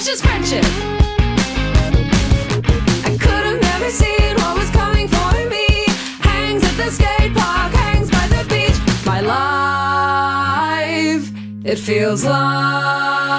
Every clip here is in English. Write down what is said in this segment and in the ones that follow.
precious friendship. I could have never seen what was coming for me. Hangs at the skate park, hangs by the beach. My life, it feels like.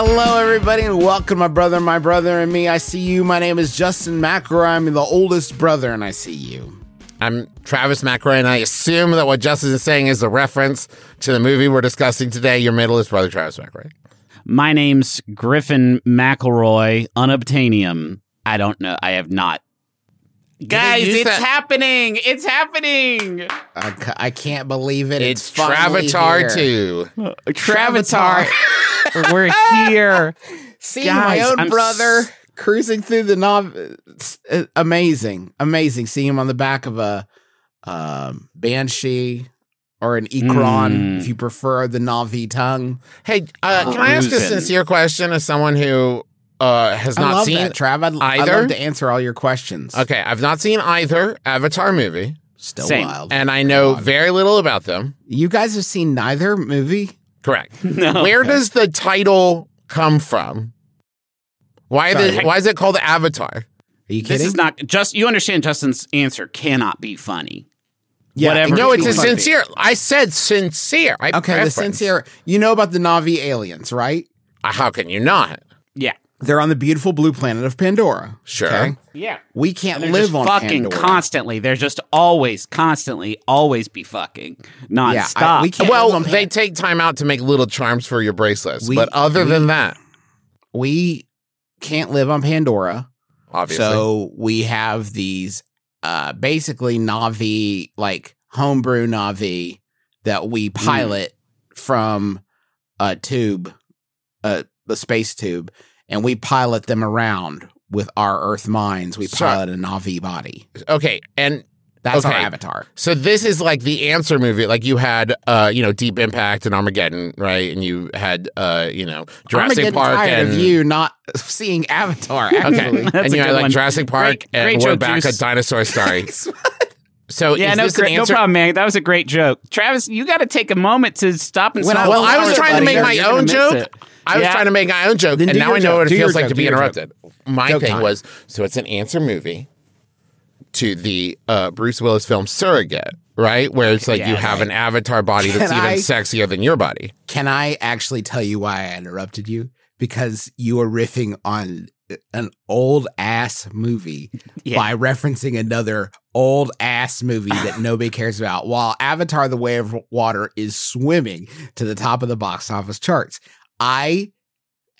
Hello, everybody, and welcome, my brother, my brother, and me. I see you. My name is Justin McElroy. I'm the oldest brother, and I see you. I'm Travis McElroy, and I assume that what Justin is saying is a reference to the movie we're discussing today, Your Middleest Brother, Travis McElroy. My name's Griffin McElroy, unobtainium. I don't know. I have not. Guys, it's that- happening! It's happening! I, ca- I can't believe it. It's, It's, finally Travatar here. 2. Travatar, we're here. See Guys, my own I'm brother s- cruising through the nov. it's, uh, amazing, amazing. Seeing him on the back of a um, banshee or an ikran, Mm. if you prefer the Navi tongue. Hey, uh, can I ask a Cruising. sincere question as someone who uh, has I not love seen that, Trav. I'd, I'd either? love to answer all your questions. Okay, I've not seen either Avatar movie, Still Same. wild. and I know God. very little about them. You guys have seen neither movie? Correct. No. Where does the title come from? Why, the, why is it called Avatar? Are you kidding? This is not just. You understand Justin's answer cannot be funny. Yeah, whatever. No, it's a Funny. sincere. I said sincere. I Okay, the sincere. You know about the Navi aliens, right? Uh, How can you not? Yeah. They're on the beautiful blue planet of Pandora. Sure. Yeah. We can't live just on fucking Pandora. constantly. They're just always, constantly, always be fucking nonstop. Yeah, I- we can't live Well, on they Pan- take time out to make little charms for your bracelets, We- but other we- than that, we can't live on Pandora. obviously, So we have these uh basically Navi like homebrew Navi that we pilot from a tube, a, the space tube, and we pilot them around with our Earth minds. We So- pilot a Navi body. okay, and That's our avatar. so this is like the answer movie. Like you had, uh, you know, Deep Impact and Armageddon, right? And you had, uh, you know, I'm Jurassic getting Park tired and of you not seeing Avatar. okay, Actually, That's and a you had like one. Jurassic Park Great- and great we're back Juice. at Dinosaur Story. so Yeah, is no, this an great, no problem, man. That was a great joke. Travis, you got to take a moment to stop and When I- Well, I was problem, trying to make my own joke. it. I was trying to make my own joke, Then and now I know joke. what it Do feels like joke. to be your joke. interrupted. My Joke thing time. was so it's an answer movie to the uh, Bruce Willis film Surrogate, right? Where it's like Yeah, you have right. an avatar body that's Can even I- sexier than your body. Can I actually tell you why I interrupted you? Because you were riffing on an old ass movie Yeah. by referencing another old ass movie that nobody cares about, while Avatar: The Way of Water is swimming to the top of the box office charts. I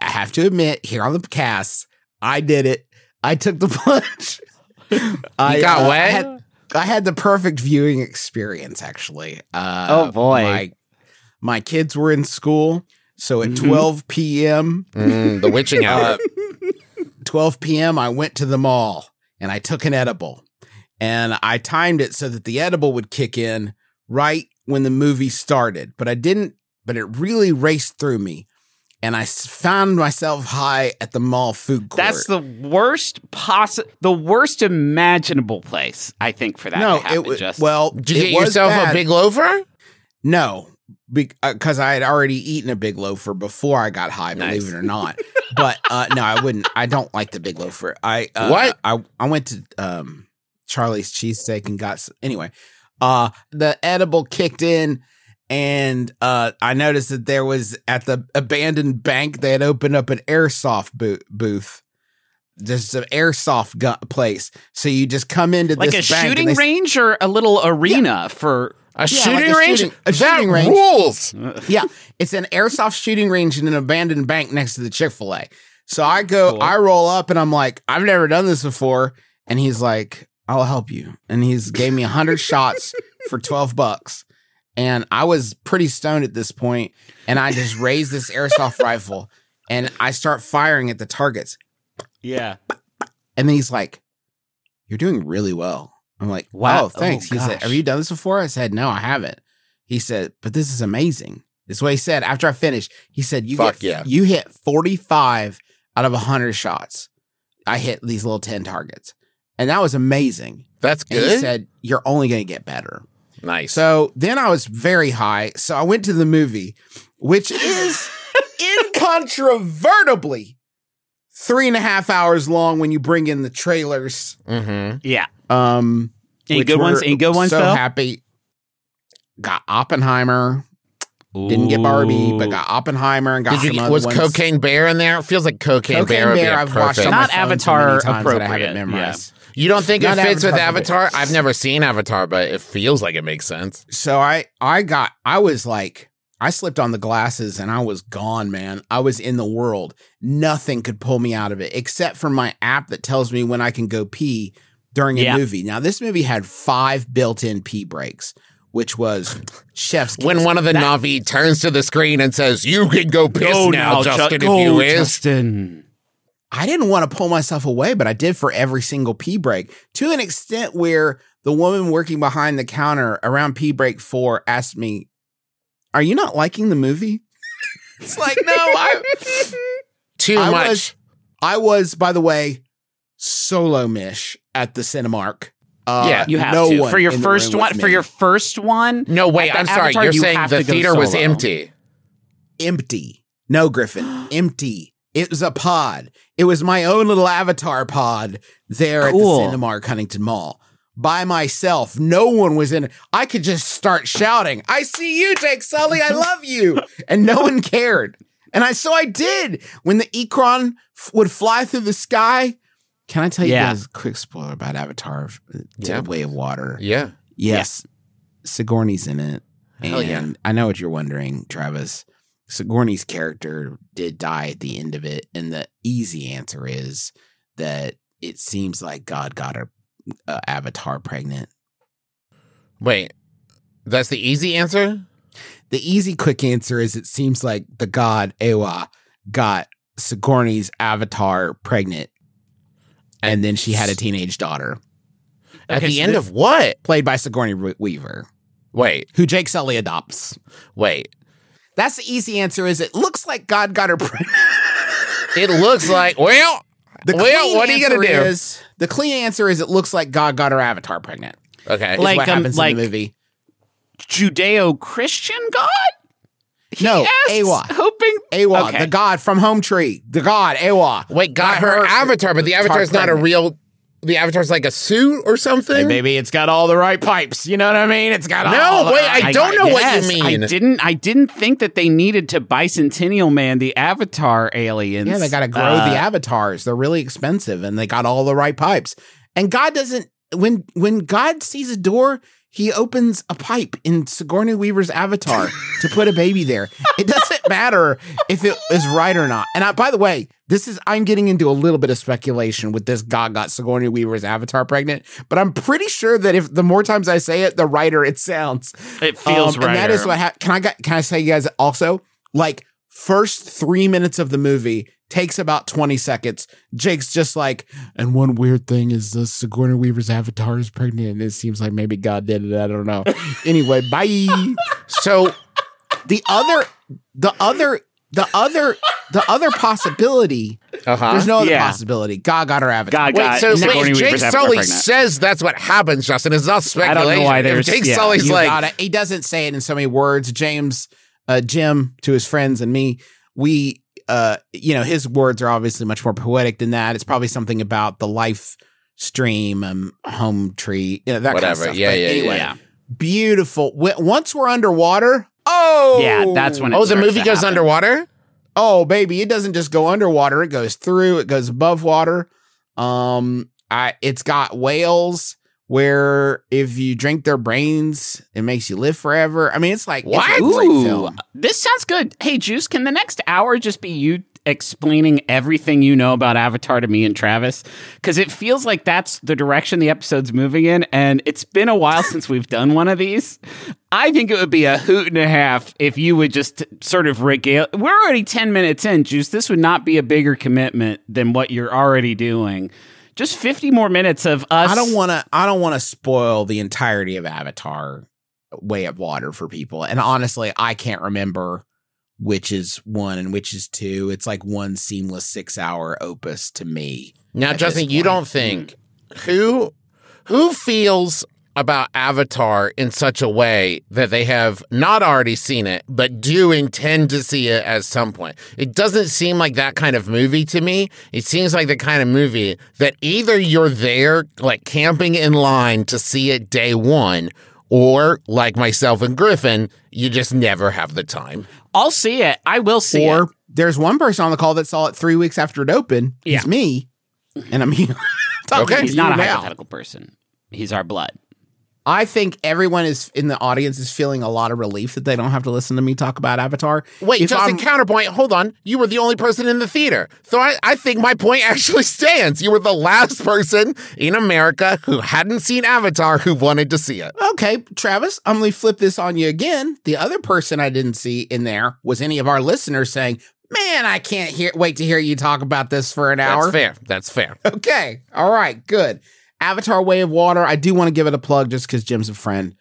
I have to admit, here on the cast, I did it. I took the plunge. I got uh, wet? I had, I had the perfect viewing experience, actually. Uh, Oh, boy. My, my kids were in school, so at Mhm. 12 p.m., Mm, the witching hour. uh, 12 p.m., I went to the mall and I took an edible. And I timed it so that the edible would kick in right when the movie started, but I didn't, but it really raced through me. And I found myself high at the mall food court. That's the worst possible, the worst imaginable place, I think, for that no, to happen. it was Justin. well. Did you it get yourself bad. a big loafer? No, because I had already eaten a big loafer before I got high. Nice. Believe it or not, but uh, no, I wouldn't. I don't like the big loafer. I uh, What? I I went to um, Charlie's cheesesteak and got s- anyway. Uh, the edible kicked in. And uh, I noticed that there was at the abandoned bank they had opened up an airsoft bo- booth. this is an airsoft gun place. So you just come into like a this bank shooting they- range or a little arena for. A Yeah, shooting like a range? shooting- a that shooting range. rules. Yeah, it's an airsoft shooting range in an abandoned bank next to the Chick Fil A. So I go, I roll up, and I'm like, I've never done this before, and he's like, I'll help you, and he's gave me hundred shots for twelve bucks, and I was pretty stoned at this point, and I just raised this airsoft rifle, and I start firing at the targets, Yeah. and then he's like, "You're doing really well." I'm like, oh, Wow. "Wow, thanks." Oh, he said, "Have you done this before?" I said, "No, I haven't." He said, "But this is amazing." This is what he said after I finished. He said, "You Fuck get, yeah. you hit 45 out of 100 shots. I hit these little 10 targets, and that was amazing." That's And he said, "You're only going to get better." Nice. So then I was very high. So I went to the movie, which is incontrovertibly three and a half hours long when you bring in the trailers. mm-hmm. Yeah. Um, Any good ones? we're Any good ones, So Phil? happy. Got Oppenheimer. Didn't get Barbie, but got Oppenheimer and got Did you some get, other was ones. Cocaine Bear in there? It feels like Cocaine, Cocaine Bear would be Bear, a I've watched perfect. on my Not phone so many Avatar times that I haven't appropriate, memorized. You don't think Not it fits with Avatar. Avatar? I've never seen Avatar, but it feels like it makes sense. So I I got I was like I slipped on the glasses and I was gone, man. I was in the world. Nothing could pull me out of it except for my app that tells me when I can go pee during a Yeah. movie. Now this movie had five built-in pee breaks, which was chef's kiss. When one of the That- Navi turns to the screen and says, "You can go piss Go now, now, Justin, Ju- if you go, wish." Justin. I didn't want to pull myself away, but I did for every single pee break to an extent where the woman working behind the counter around pee break four asked me, Are you not liking the movie? it's like, no, I, Too I much. was, I was, by the way, solo mish at the Cinemark. Uh, Yeah, You have no to one for your first one. For your first one, no, wait. I'm sorry. Avatar, You're you saying the to go theater was empty. empty. No, Griffin, empty. It was a pod. It was my own little avatar pod there Cool. at the Cinemark Huntington Mall by myself. No one was in it. I could just start shouting, I see you, Jake Sully. I love you. And no one cared. And I, so I did. When the ikran f- would fly through the sky, can I tell you Yeah. guys a quick spoiler about Avatar uh, Yeah. the Way of Water? Yeah. Yes. Sigourney's in it. Hell And yeah. I know what you're wondering, Travis. Sigourney's character did die at the end of it. And the easy answer is that it seems like God got her uh, avatar pregnant. Wait. That's the easy answer. The easy, quick answer is it seems like the god Eywa got Sigourney's avatar pregnant. And then she had a teenage daughter, At the so end of what? played by Sigourney Weaver, Wait. who Jake Sully adopts. Wait. That's the easy answer. Is it looks like God got her pregnant? It looks like well. The Well, clean what are you gonna answer do? Is, the clean answer is it looks like God got her avatar pregnant. Okay. Is Like, what um, happens like- in the movie. Judeo-Christian God. He No, Eywa. hoping Eywa, Okay. the god from Home Tree, the god Eywa. Wait, got, got her, her avatar, but the avatar is not a real. The avatar's like a suit or something. Hey, baby, it's got all the right pipes. You know what I mean? It's got No, all the wait, right I don't know what you Yes, mean. I didn't. I didn't think that they needed to bicentennial man the Avatar aliens. Yeah, they got to grow Uh, the avatars. They're really expensive, and they got all the right pipes. And God doesn't when when God sees a door, He opens a pipe in Sigourney Weaver's avatar to put a baby there. It doesn't matter if it is right or not. And I, by the way, this is I'm getting into a little bit of speculation with this God got Sigourney Weaver's avatar pregnant, but I'm pretty sure that if the more times I say it, the writer it sounds. It feels Um, right. And that is what ha- can I can I say you guys also like first three minutes of the movie takes about 20 seconds. Jake's just like, and one weird thing is the Sigourney Weaver's avatar is pregnant, and it seems like maybe God did it. I don't know. anyway, bye. So The other, the other, the other, the other possibility. uh huh. There's no other Yeah. possibility. God got her avatar. God Wait, got so wait, Jake Sully says that's what happens, Justin. It's not I don't know why If there's- Jake yeah, Sully's like, got it. He doesn't say it in so many words. James, uh, Jim, to his friends and me, we, uh, you know, his words are obviously much more poetic than that. It's probably something about the life stream, um, home tree, you know, that Whatever. kind of stuff. Yeah, yeah, anyway, yeah. beautiful. Once we're underwater, oh, Yeah, that's when it oh, the movie goes happen. underwater. Oh, baby, it doesn't just go underwater; it goes through, it goes above water. Um, I it's got whales where if you drink their brains, it makes you live forever. I mean, it's like it's What? great Ooh, this sounds good. Hey, Juice, can the next hour just be you explaining everything you know about Avatar to me and Travis? Because it feels like that's the direction the episode's moving in, and it's been a while since we've done one of these. I think it would be a hoot and a half if you would just sort of regale. We're already 10 minutes in, Juice. This would not be a bigger commitment than what you're already doing. Just 50 more minutes of us. I don't want to. I don't want to spoil the entirety of Avatar: Way of Water for people. And honestly, I can't remember which is one and which is two. It's like one seamless six-hour opus to me. Now, Justin, you don't think who who feels about Avatar in such a way that they have not already seen it, but do intend to see it at some point? It doesn't seem like that kind of movie to me. It seems like the kind of movie that either you're there, like camping in line to see it day one, or like myself and Griffin, you just never have the time. I'll see it. I will see it. Or there's one person on the call that saw it three weeks after it opened. Yeah. It's me, and I'm here. talking Okay. to He's not a now. hypothetical person. He's our blood. I think everyone is in the audience is feeling a lot of relief that they don't have to listen to me talk about Avatar. Wait, If Justin, I'm- counterpoint. Hold on. You were the only person in the theater. So I, I think my point actually stands. You were the last person in America who hadn't seen Avatar who wanted to see it. Okay, Travis, I'm going to flip this on you again. The other person I didn't see in there was any of our listeners saying, "Man, I can't hear wait to hear you talk about this for an hour." That's fair. That's fair. Okay. All right, good. Avatar Way of Water. I do want to give it a plug just cuz Jim's a friend.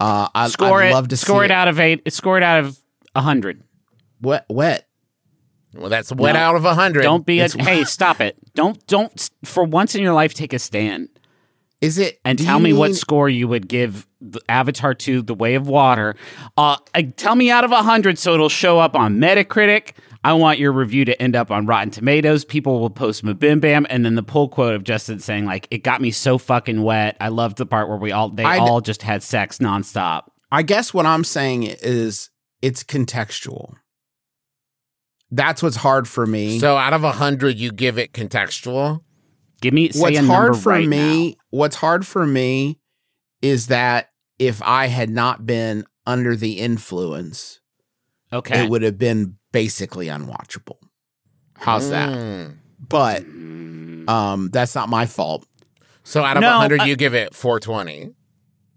Uh I Score I'd it. love to score see it out of eight. Score it out of a hundred. Wet wet. Well, that's wet No. out of a hundred. Don't be a. It's- hey, stop it! Don't don't for once in your life take a stand Is it and tell you me what score you would give the Avatar Two: The Way of Water. Uh, uh, tell me out of a hundred so it'll show up on Metacritic. I want your review to end up on Rotten Tomatoes. People will post Mabim Bam, and then the pull quote of Justin saying like, "It got me so fucking wet." I loved the part where we all they I'd- all just had sex nonstop. I guess what I'm saying is it's contextual. That's what's hard for me. So out of a hundred, you give it contextual. Give me say what's a hard for right me, now. what's hard for me is that if I had not been under the influence, Okay, it would have been basically unwatchable. How's that? Mm. But um that's not my fault. So out of No, a hundred, I- you give it four twenty.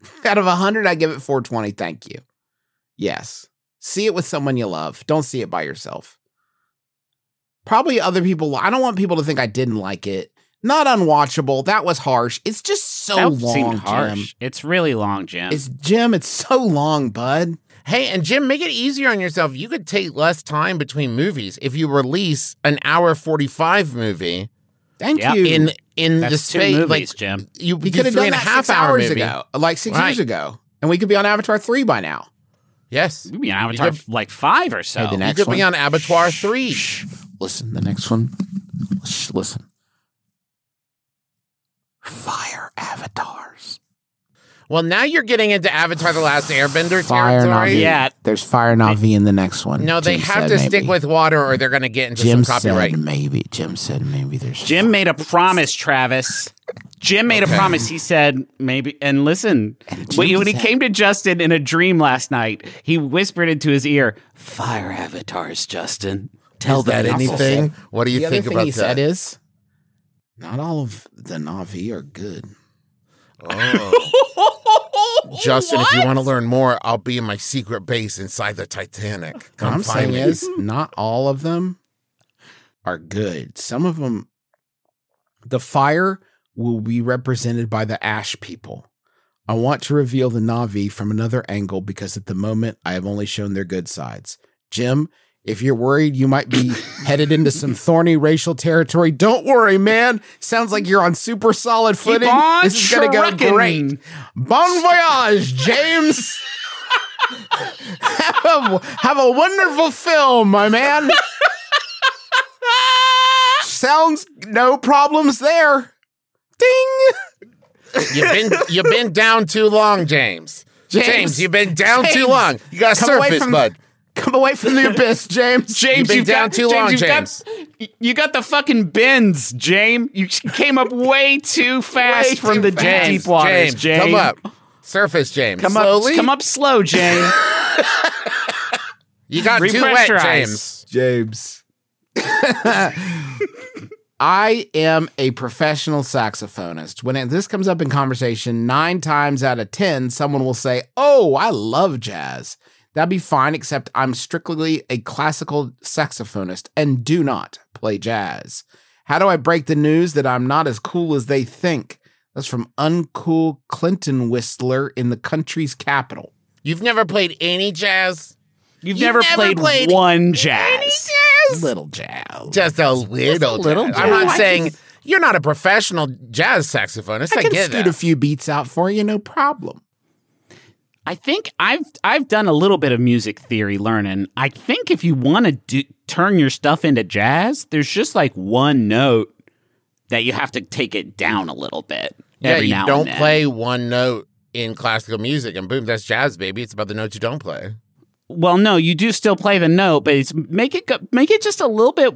Out of 100, I give it 420. Thank you. Yes. See it with someone you love. Don't see it by yourself. Probably other people. I don't want people to think I didn't like it. Not unwatchable. That was harsh. It's just so that long, seemed Jim. It's really long, Jim. It's Jim. It's so long, bud. Hey, and Jim, make it easier on yourself. You could take less time between movies if you release an hour forty-five movie Thank Yep. you. in in the That's two space. movies, Like Jim. you, we do could have three done and a that half six hour hours movie. ago, like six Right. years ago, and we could be on Avatar three by now. Yes, We'd be on Avatar could- like five or so. Hey, the you next could one. be on Abattoir three. Shh. Listen, the next one. Shh, listen. Fire avatars. Well, now you're getting into Avatar: The Last Airbender Fire territory. Navi. Yeah. There's Fire Navi in the next one. No, they Jim have said to stick with water, or they're going to get into Jim some copyright. said maybe. Jim said maybe there's Jim made a promise, Travis. Jim made Okay. a promise. He said maybe, and listen, And when, Jim when he came to Justin in a dream last night, he whispered into his ear, "Fire avatars, Justin. Tell Is that them anything? What do you the think other thing about he that? said is not all of the Navi are good. Oh. Justin, if you want to learn more, I'll be in my secret base inside the Titanic. Come I'm find saying me. is not all of them are good. Some of them the fire will be represented by the ash people. I want to reveal the Navi from another angle because at the moment I have only shown their good sides. Jim, if you're worried you might be headed into some thorny racial territory, don't worry, man. Sounds like you're on super solid Keep footing. on this is gonna go trucking. great. Bon voyage, James. have, a, have a wonderful film, my man. Sounds no problems there. Ding. You've been you've been down too long, James. James, James, you've been down too long. You got to surface, bud. Come away from the abyss, James. James, You've been you've down got, too long, you've James. Got, you got the fucking bends, James. You came up way too fast Way from too the fast. deep, deep waters, James, James. come up. Surface, James. Come Slowly. up, come up slow, James. You got too wet, James. James. I am a professional saxophonist. When it- this comes up in conversation, nine times out of 10, someone will say, Oh, I love jazz. That'd be fine, except I'm strictly a classical saxophonist and do not play jazz. How do I break the news that I'm not as cool as they think? That's from Uncool Clinton Whistler in the country's capital. You've never played any jazz? You've, You've never, never played, played one jazz. jazz? Little jazz. Just a little, little jazz. I'm not jazz. saying you're not a professional jazz saxophonist. I, I can get scoot that. a few beats out for you, no problem. I think I've I've done a little bit of music theory learning. I think if you want to do, turn your stuff into jazz, there's just like one note that you have to take it down a little bit. yeah, every you now don't and then. play one note in classical music, and boom, that's jazz, baby. It's about the notes you don't play. Well, no, you do still play the note, but it's make it go, make it just a little bit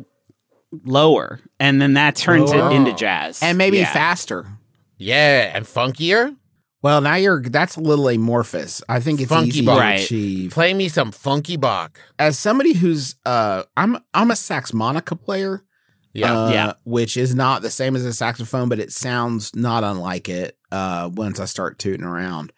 lower, and then that turns Lower. it into jazz And maybe Yeah. faster. Yeah, and funkier. Well, now you're that's a little amorphous. I think it's Funky easy Bach. to Right. achieve. Play me some funky Bach. As somebody who's uh I'm I'm a sax monica player. Yeah. uh, Yeah. Which is not the same as a saxophone, but it sounds not unlike it uh once I start tooting around.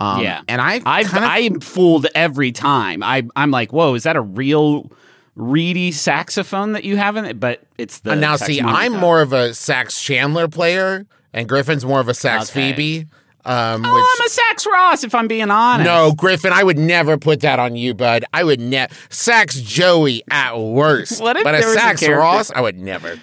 Um Yeah. and I I've kind of I'm fooled every time. I I'm like, whoa, is that a real reedy saxophone that you have in it? But it's the and now, see. I'm more of a sax Chandler player, and Griffin's more of a sax Okay. Phoebe. Um, Oh, which, I'm a sax Ross, if I'm being honest. no, Griffin, I would never put that on you, bud. I would never. Sax Joey at worst. What if but a there a sax Ross, I would never.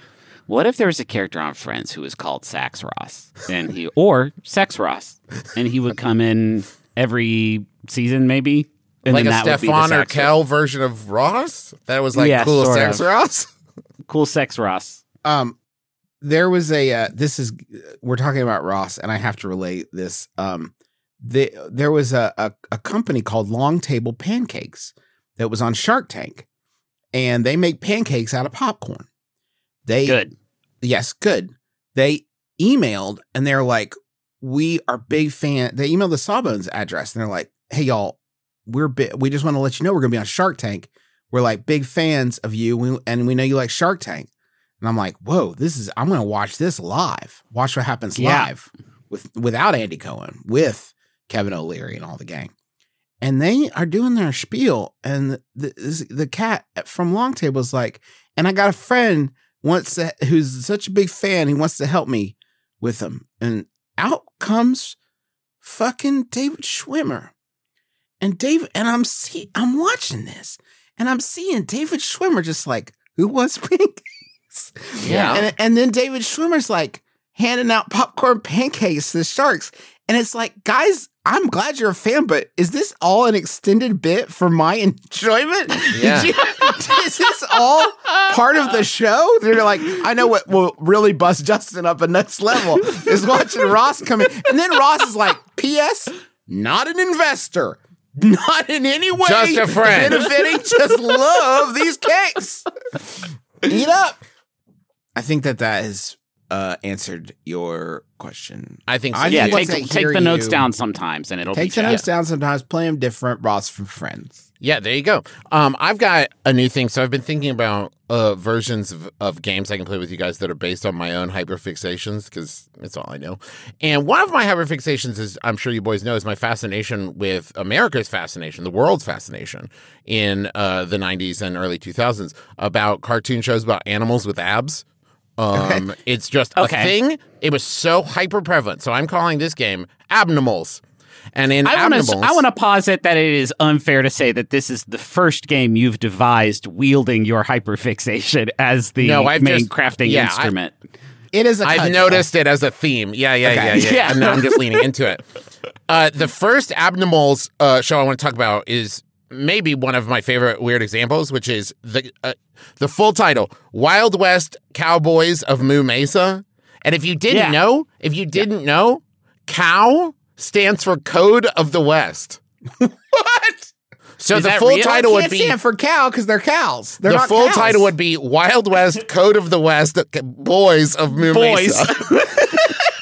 What if there was a character on Friends who was called Sax Ross, and he or Sex Ross, and he would come in every season, maybe, and like then a that would be the Stefan or sax- Kel version of Ross? That was like Yeah, cool sex of. Ross? cool Sex Ross. um there was a uh, this is we're talking about Ross and I have to relate this um the, there was a, a a company called Long Table Pancakes that was on Shark Tank and they make pancakes out of popcorn. They Good. Yes, good. They emailed and they're like, "We are big fan." They emailed the Sawbones address and they're like, "Hey y'all, we're bi- we just want to let you know we're gonna be on Shark Tank. We're like big fans of you, and we know you like Shark Tank." And I'm like, "Whoa, this is I'm gonna watch this live. Watch what happens Yeah. live with without Andy Cohen, with Kevin O'Leary and all the gang." And they are doing their spiel, and the the, the cat from Long Table is like, "And I got a friend." wants to, who's such a big fan, he wants to help me with him. And out comes fucking David Schwimmer. And David, and I'm see, I'm watching this, and I'm seeing David Schwimmer just like, who wants pancakes? Yeah. And, and then David Schwimmer's like handing out popcorn pancakes to the sharks. And it's like, guys, I'm glad you're a fan, but is this all an extended bit for my enjoyment? Yeah. Is this all part of the show? They're like, I know what will really bust Justin up a next level is watching Ross come in. And then Ross is like, P.S. Not an investor. Not in any way Just a friend. benefiting. Just love these cakes. Eat up. I think that that has uh, answered your question. I think so. I Yeah, take, take the notes you- down sometimes, and it'll Take be the notes down sometimes. Play them different. Ross from Friends. Yeah, there you go. Um, I've got a new thing. So I've been thinking about uh, versions of, of games I can play with you guys that are based on my own hyperfixations because it's all I know. And one of my hyperfixations is, I'm sure you boys know, is my fascination with America's fascination, the world's fascination in uh, the 90s and early 2000s about cartoon shows about animals with abs. Um, It's just Okay. a thing. It was so hyper prevalent. So I'm calling this game Abnormals. And in I want to. I want to posit that it is unfair to say that this is the first game you've devised wielding your hyperfixation as the No, I've main just- crafting yeah, I- instrument. It is a I've noticed it as a theme. Yeah, yeah, Okay. yeah, yeah. Yeah. And now I'm just leaning into it. Uh, the first Abnormals uh, show I want to talk about is maybe one of my favorite weird examples, which is the uh, the full title: Wild West Cowboys of Moo Mesa. And if you didn't Yeah. know, if you didn't know, cow stands for Code of the West. What? So Is the full real? title would be stand for cow because they're cows. They're the full cows. title would be Wild West Code of the West Boys of Moo Boys. Mesa.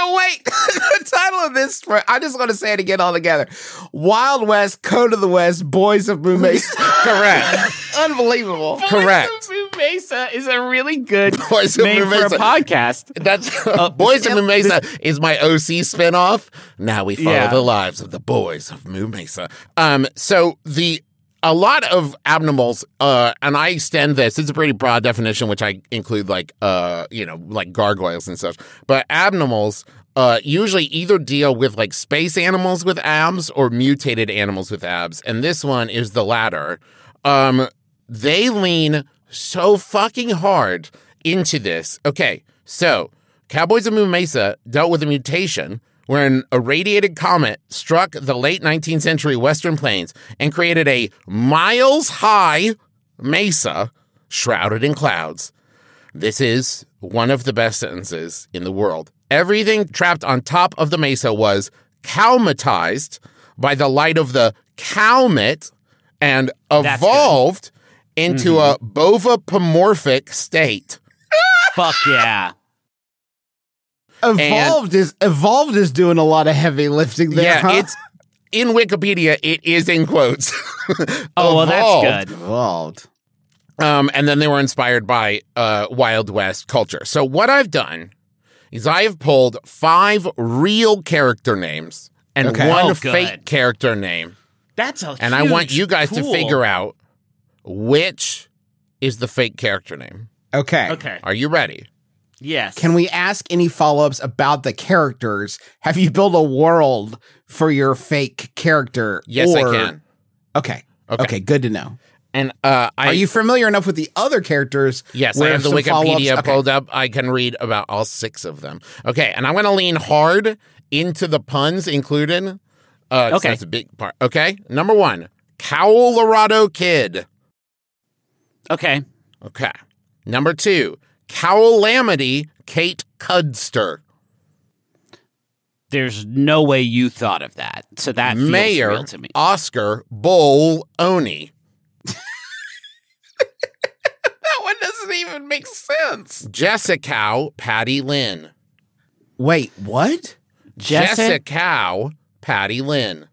So wait, the title of this, I just want to say it again all together. Wild West, Code of the West, Boys of Moo Mesa. Correct. Unbelievable. Correct. Boys of Moo Mesa is a really good Boys name Moo for a podcast. That's Boys of Moo Mesa is my OC spinoff. Now we follow Yeah. the lives of the boys of Moo Mesa. Um, so the a lot of abnormals, uh, and I extend this. It's a pretty broad definition, which I include like uh, you know, like gargoyles and such. But abnormals uh usually either deal with like space animals with abs or mutated animals with abs, and this one is the latter. Um, they lean so fucking hard into this. Okay, so Cowboys of Moo Mesa dealt with a mutation where an irradiated comet struck the late 19th century Western Plains and created a miles high mesa shrouded in clouds. This is one of the best sentences in the world. Everything trapped on top of the mesa was cowmatized by the light of the comet and evolved into a mm-hmm. bovapomorphic state. Fuck yeah. Evolved is evolved is doing a lot of heavy lifting there. yeah, huh? it's in Wikipedia. It is in quotes. Oh, well, Evolved. that's good. evolved. Um, and then they were inspired by uh, Wild West culture. So what I've done is I have pulled five real character names and Okay. one Oh, fake character name, That's a and I want you guys to figure out which is the fake character name. Okay. Okay. Are you ready? Yes. Can we ask any follow ups about the characters? Have you built a world for your fake character? Yes, Or- I can. Okay. Okay. okay. Good to know. And uh, I Are you familiar enough with the other characters? Yes, I have the Wikipedia okay. pulled up. I can read about all six of them. Okay, and I'm going to lean hard into the puns included. Uh, Okay. that's a big part. Okay, number one, Colorado Kid. Okay. Okay, number two, Cowlamity Kate Cudster. There's no way you thought of that. So that feels Mayor real to me. Oscar Bull Oni. That one doesn't even make sense. Jessica Patty Lynn. Wait, what? Jessica? Jessica Patty Lynn.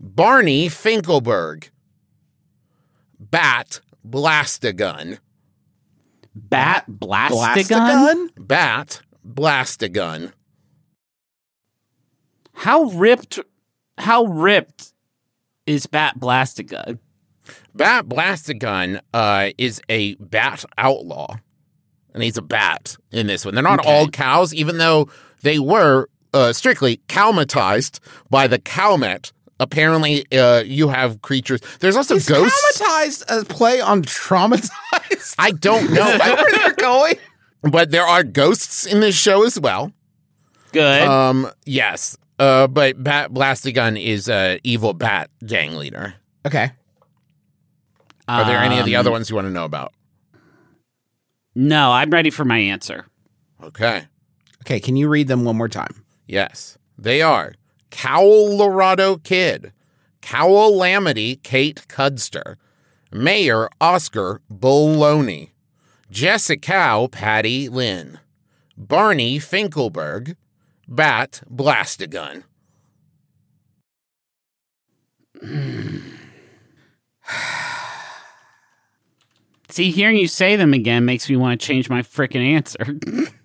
Barney Finkelberg. Bat Blastagun. Bat Blastagun? Blastagun? Bat Blastagun. How ripped how ripped is Bat Blastagun? Bat Blastagun uh, is a bat outlaw. And he's a bat in this one. They're not Okay. all cows, even though they were uh, strictly cowmatized by the cowmet. Apparently, uh, you have creatures. There's also Is ghosts. traumatized a play on traumatized? I don't know. Is where they're going? but there are ghosts in this show as well. Good. Um, yes. Uh, but Bat Blastagun is a evil bat gang leader. Okay. Are there any of the Um, other ones you want to know about? No, I'm ready for my answer. Okay. Okay, can you read them one more time? Yes. They are Colorado Kid, Cowlamity Kate Cudster, Mayor Oscar Bulloney, Jessica Patty Lynn, Barney Finkelberg, Bat Blastagun. See, hearing you say them again makes me want to change my freaking answer.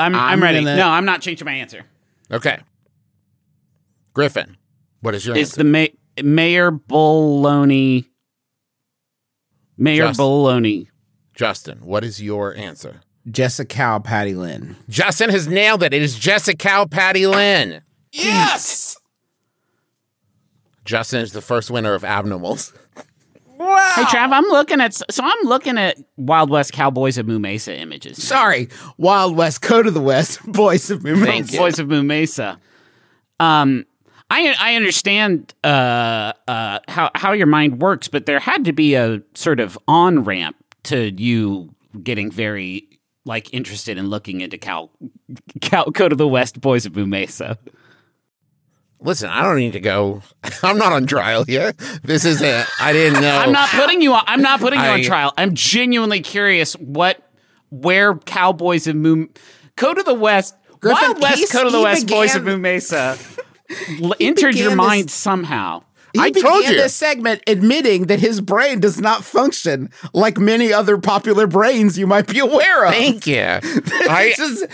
I'm, I'm I'm ready. gonna- No, I'm not changing my answer. Okay. Griffin, what is your answer? It's answer? the ma- Mayor Bulloney. Mayor Just- Bulloney. Justin, what is your answer? Jessica Patty Lynn. Justin has nailed it. It is Jessica Patty Lynn. Yes. Justin is the first winner of Abnormals. Wow. Hey, Trav, I'm looking at so I'm looking at Wild West Cowboys of Moo Mesa images. Sorry, Wild West, Code of the West, Boys of Moo Mesa. Boys of Moo Mesa. Um, I I understand uh uh how how your mind works, but there had to be a sort of on ramp to you getting very like interested in looking into Cal, Cal Code of the West Boys of Moo Mesa. Listen, I don't need to go. I'm not on trial here. This is it. I didn't know. I'm not putting you on. I'm not putting you on trial. I'm genuinely curious what where Cowboys of Moo Code of the West Griffin, Wild West he's- Code of the he West Boys of began- Moo Mesa entered your mind this- somehow. He I began told you. this segment admitting that his brain does not function like many other popular brains you might be aware of. Thank you. I, just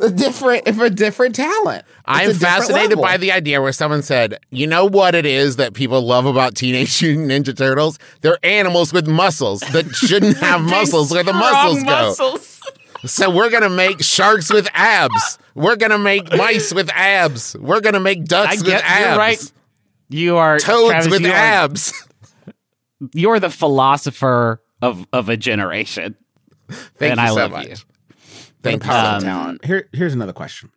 a different, if a different talent. It's I'm fascinated by the idea where someone said, "You know what it is that people love about Teenage Mutant Ninja Turtles? They're animals with muscles that shouldn't have muscles where the muscles go. muscles. So we're gonna make sharks with abs. We're gonna make mice with abs. We're gonna make ducks I with abs. you're right. You are Toads Travis, with you are- abs. You're the philosopher of of a generation. Thank and you I so love much. you. Thank you. Um, talent. Here, here's another question.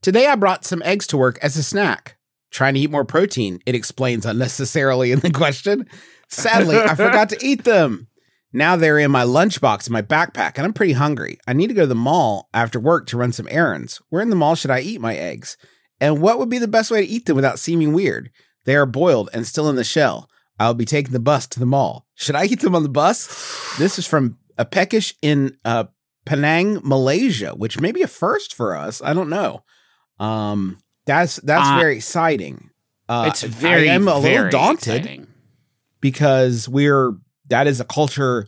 Today I brought some eggs to work as a snack. Trying to eat more protein, it explains unnecessarily in the question. Sadly, I forgot to eat them. Now they're in my lunchbox in my backpack, and I'm pretty hungry. I need to go to the mall after work to run some errands. Where in the mall should I eat my eggs? And what would be the best way to eat them without seeming weird? They are boiled and still in the shell. I'll be taking the bus to the mall. Should I eat them on the bus? This is from a peckish in uh, Penang, Malaysia, which may be a first for us. I don't know. Um, that's that's Uh, very exciting. Uh, It's very I am a little daunted exciting. because we're that is a culture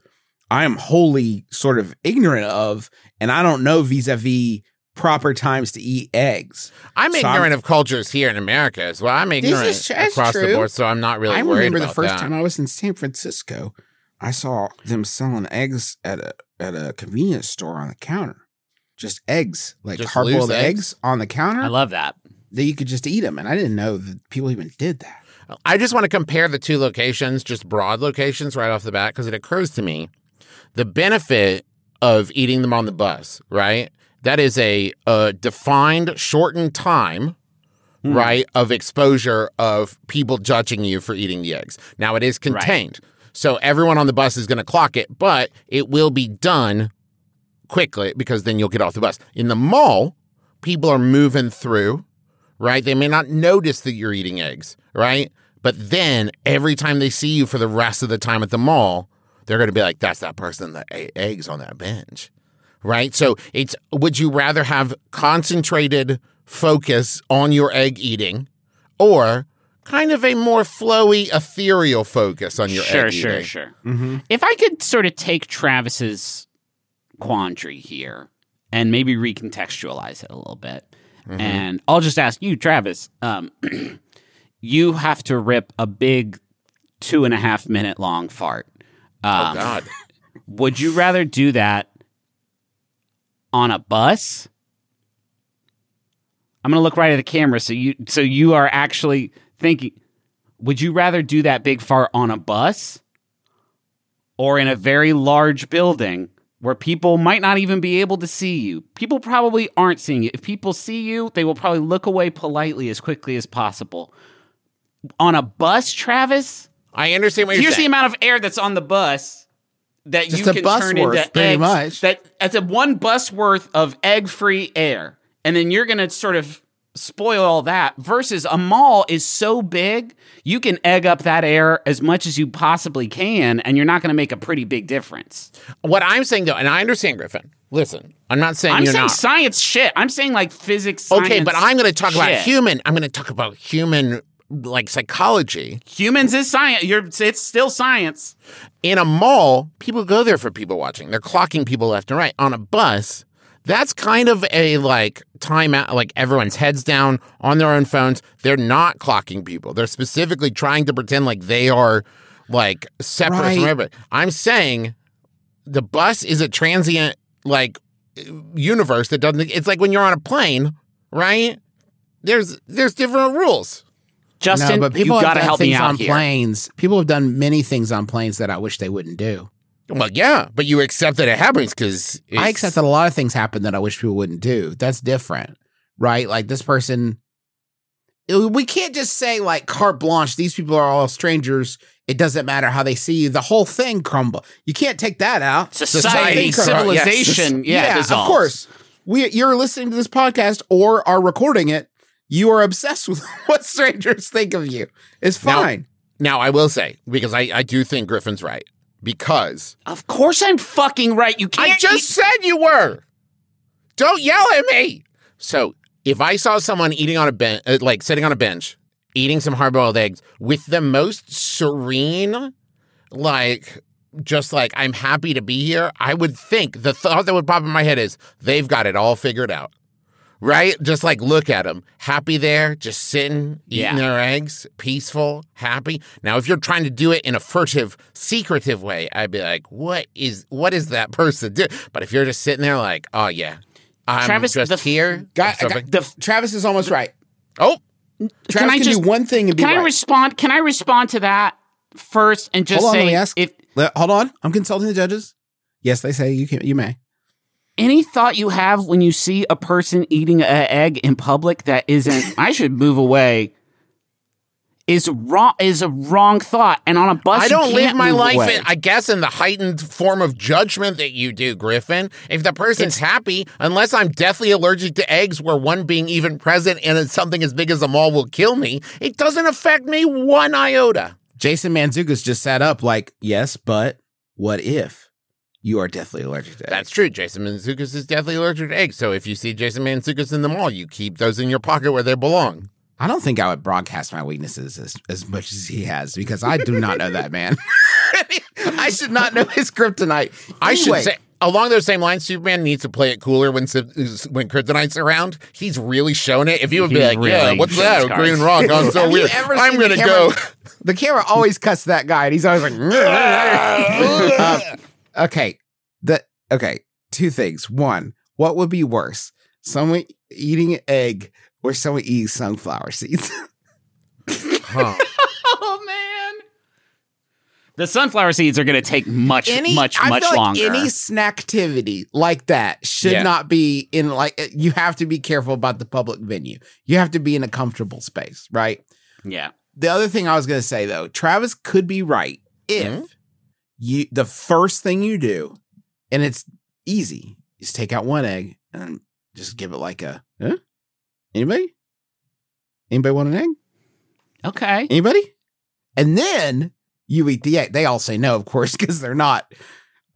I am wholly sort of ignorant of, and I don't know vis-a-vis proper times to eat eggs. I'm So ignorant I'm- of cultures here in America as well. I'm ignorant is tr- that's across the board, so I'm not really I worried remember the first that. time I was in San Francisco, I saw them selling eggs at a at a convenience store on the counter. Just eggs, like Just hard boiled eggs? eggs? on the counter. I love that. that you could just eat them, and I didn't know that people even did that. I just want to compare the two locations, just broad locations right off the bat, because it occurs to me the benefit of eating them on the bus, right? That is a, a defined, shortened time, hmm. right, of exposure of people judging you for eating the eggs. Now it is contained. So everyone on the bus is going to clock it, but it will be done quickly because then you'll get off the bus. In the mall, people are moving through, right? They may not notice that you're eating eggs, right? But then every time they see you for the rest of the time at the mall, they're going to be like, that's that person that ate eggs on that bench, right? So it's, would you rather have concentrated focus on your egg eating or kind of a more flowy, ethereal focus on your sure, egg sure, eating? sure. Mm-hmm. If I could sort of take Travis's quandary here and maybe recontextualize it a little bit, Mm-hmm. and I'll just ask you, Travis. Um, you have to rip a big two and a half minute long fart. Oh, Um, God. Would you rather do that on a bus? I'm going to look right at the camera so you so you are actually thinking would you rather do that big fart on a bus or in a very large building where people might not even be able to see you? People probably aren't seeing you. If people see you, they will probably look away politely as quickly as possible. On a bus, Travis, I understand what you're here's the amount of air that's on the bus that Just you can turn worth, into pretty eggs. much. That that's a one bus worth of egg-free air, and then you're gonna sort of spoil all that. Versus a mall is so big, you can egg up that air as much as you possibly can, and you're not gonna make a pretty big difference. What I'm saying though, and I understand Griffin. Listen, I'm not saying I'm you're saying not. science shit. I'm saying like physics. okay, but I'm going to talk about human. I'm going to talk about human like psychology. humans is science. You're it's still science. In a mall, people go there for people watching. They're clocking people left and right. On a bus, that's kind of a like timeout. Like everyone's heads down on their own phones. They're not clocking people. They're specifically trying to pretend like they are like separate Right. from everybody. I'm saying the bus is a transient like universe that doesn't. It's like when you're on a plane, right? There's there's different rules. Justin, no, but you people have got to done help me things out on here. planes. People have done many things on planes that I wish they wouldn't do. Well, yeah, but you accept that it happens because I accept that a lot of things happen that I wish people wouldn't do. That's different, right? Like this person, we can't just say like carte blanche. These people are all strangers It doesn't matter how they see you. The whole thing crumble. You can't take that out. Society, The whole thing crumble. civilization, yeah, of course. We you're listening to this podcast or are recording it. You are obsessed with what strangers think of you. It's fine. Now, I will say, because I, I do think Griffin's right, because Of course I'm fucking right. You can't I just said you were. Don't yell at me. So, if I saw someone eating on a bench, uh, like sitting on a bench, eating some hard boiled eggs with the most serene, like, just like, I'm happy to be here, I would think the thought that would pop in my head is they've got it all figured out. Right? Just like look at them. Happy there, just sitting, eating Yeah. their eggs, peaceful, happy. Now, if you're trying to do it in a furtive, secretive way, I'd be like, what is what is that person do? But if you're just sitting there like, oh yeah, I'm Travis, just the- here. Guy- So- guy- Travis is almost right. oh, Travis I can, just- do one thing and be Can I respond? Can I respond to that first and just hold on, say let me ask. if hold on. I'm consulting the judges. Yes, they say you can. You may. Any thought you have when you see a person eating an egg in public that isn't I should move away is wrong is a wrong thought and on a bus I don't live can't my life, away. in, I guess, in the heightened form of judgment that you do, Griffin. If the person's happy, unless I'm deathly allergic to eggs, where one being even present and it's something as big as a mall will kill me, it doesn't affect me one iota. Jason Mantzoukas just sat up like, yes, but what if you are deathly allergic to eggs. That's true. Jason Mantzoukas is deathly allergic to eggs. So if you see Jason Mantzoukas in the mall, you keep those in your pocket where they belong. I don't think I would broadcast my weaknesses as, as much as he has because I do not know that man. I should not know his kryptonite. I Anyway, should say, along those same lines, Superman needs to play it cooler when Sy- when Kryptonite's around. He's really shown it. If you would be He's like, yeah, what's that? his. Green rock. I'm so weird. I'm gonna camera- go. The camera always cuts that guy, and he's always like, Uh, okay, the okay. Two things. One, what would be worse, someone eating an egg or someone eating sunflower seeds? Huh. oh man. The sunflower seeds are going to take much much I much feel like longer. Any snacktivity like that should Yeah. not be in like. You have to be careful about the public venue. You have to be in a comfortable space, right? yeah. The other thing I was going to say though, Travis could be right if Mhm. You the first thing you do, and it's easy, is take out one egg and just give it like a huh? Anybody? Anybody want an egg? Okay. Anybody? And then you eat the egg. They all say no, of course, because they're not.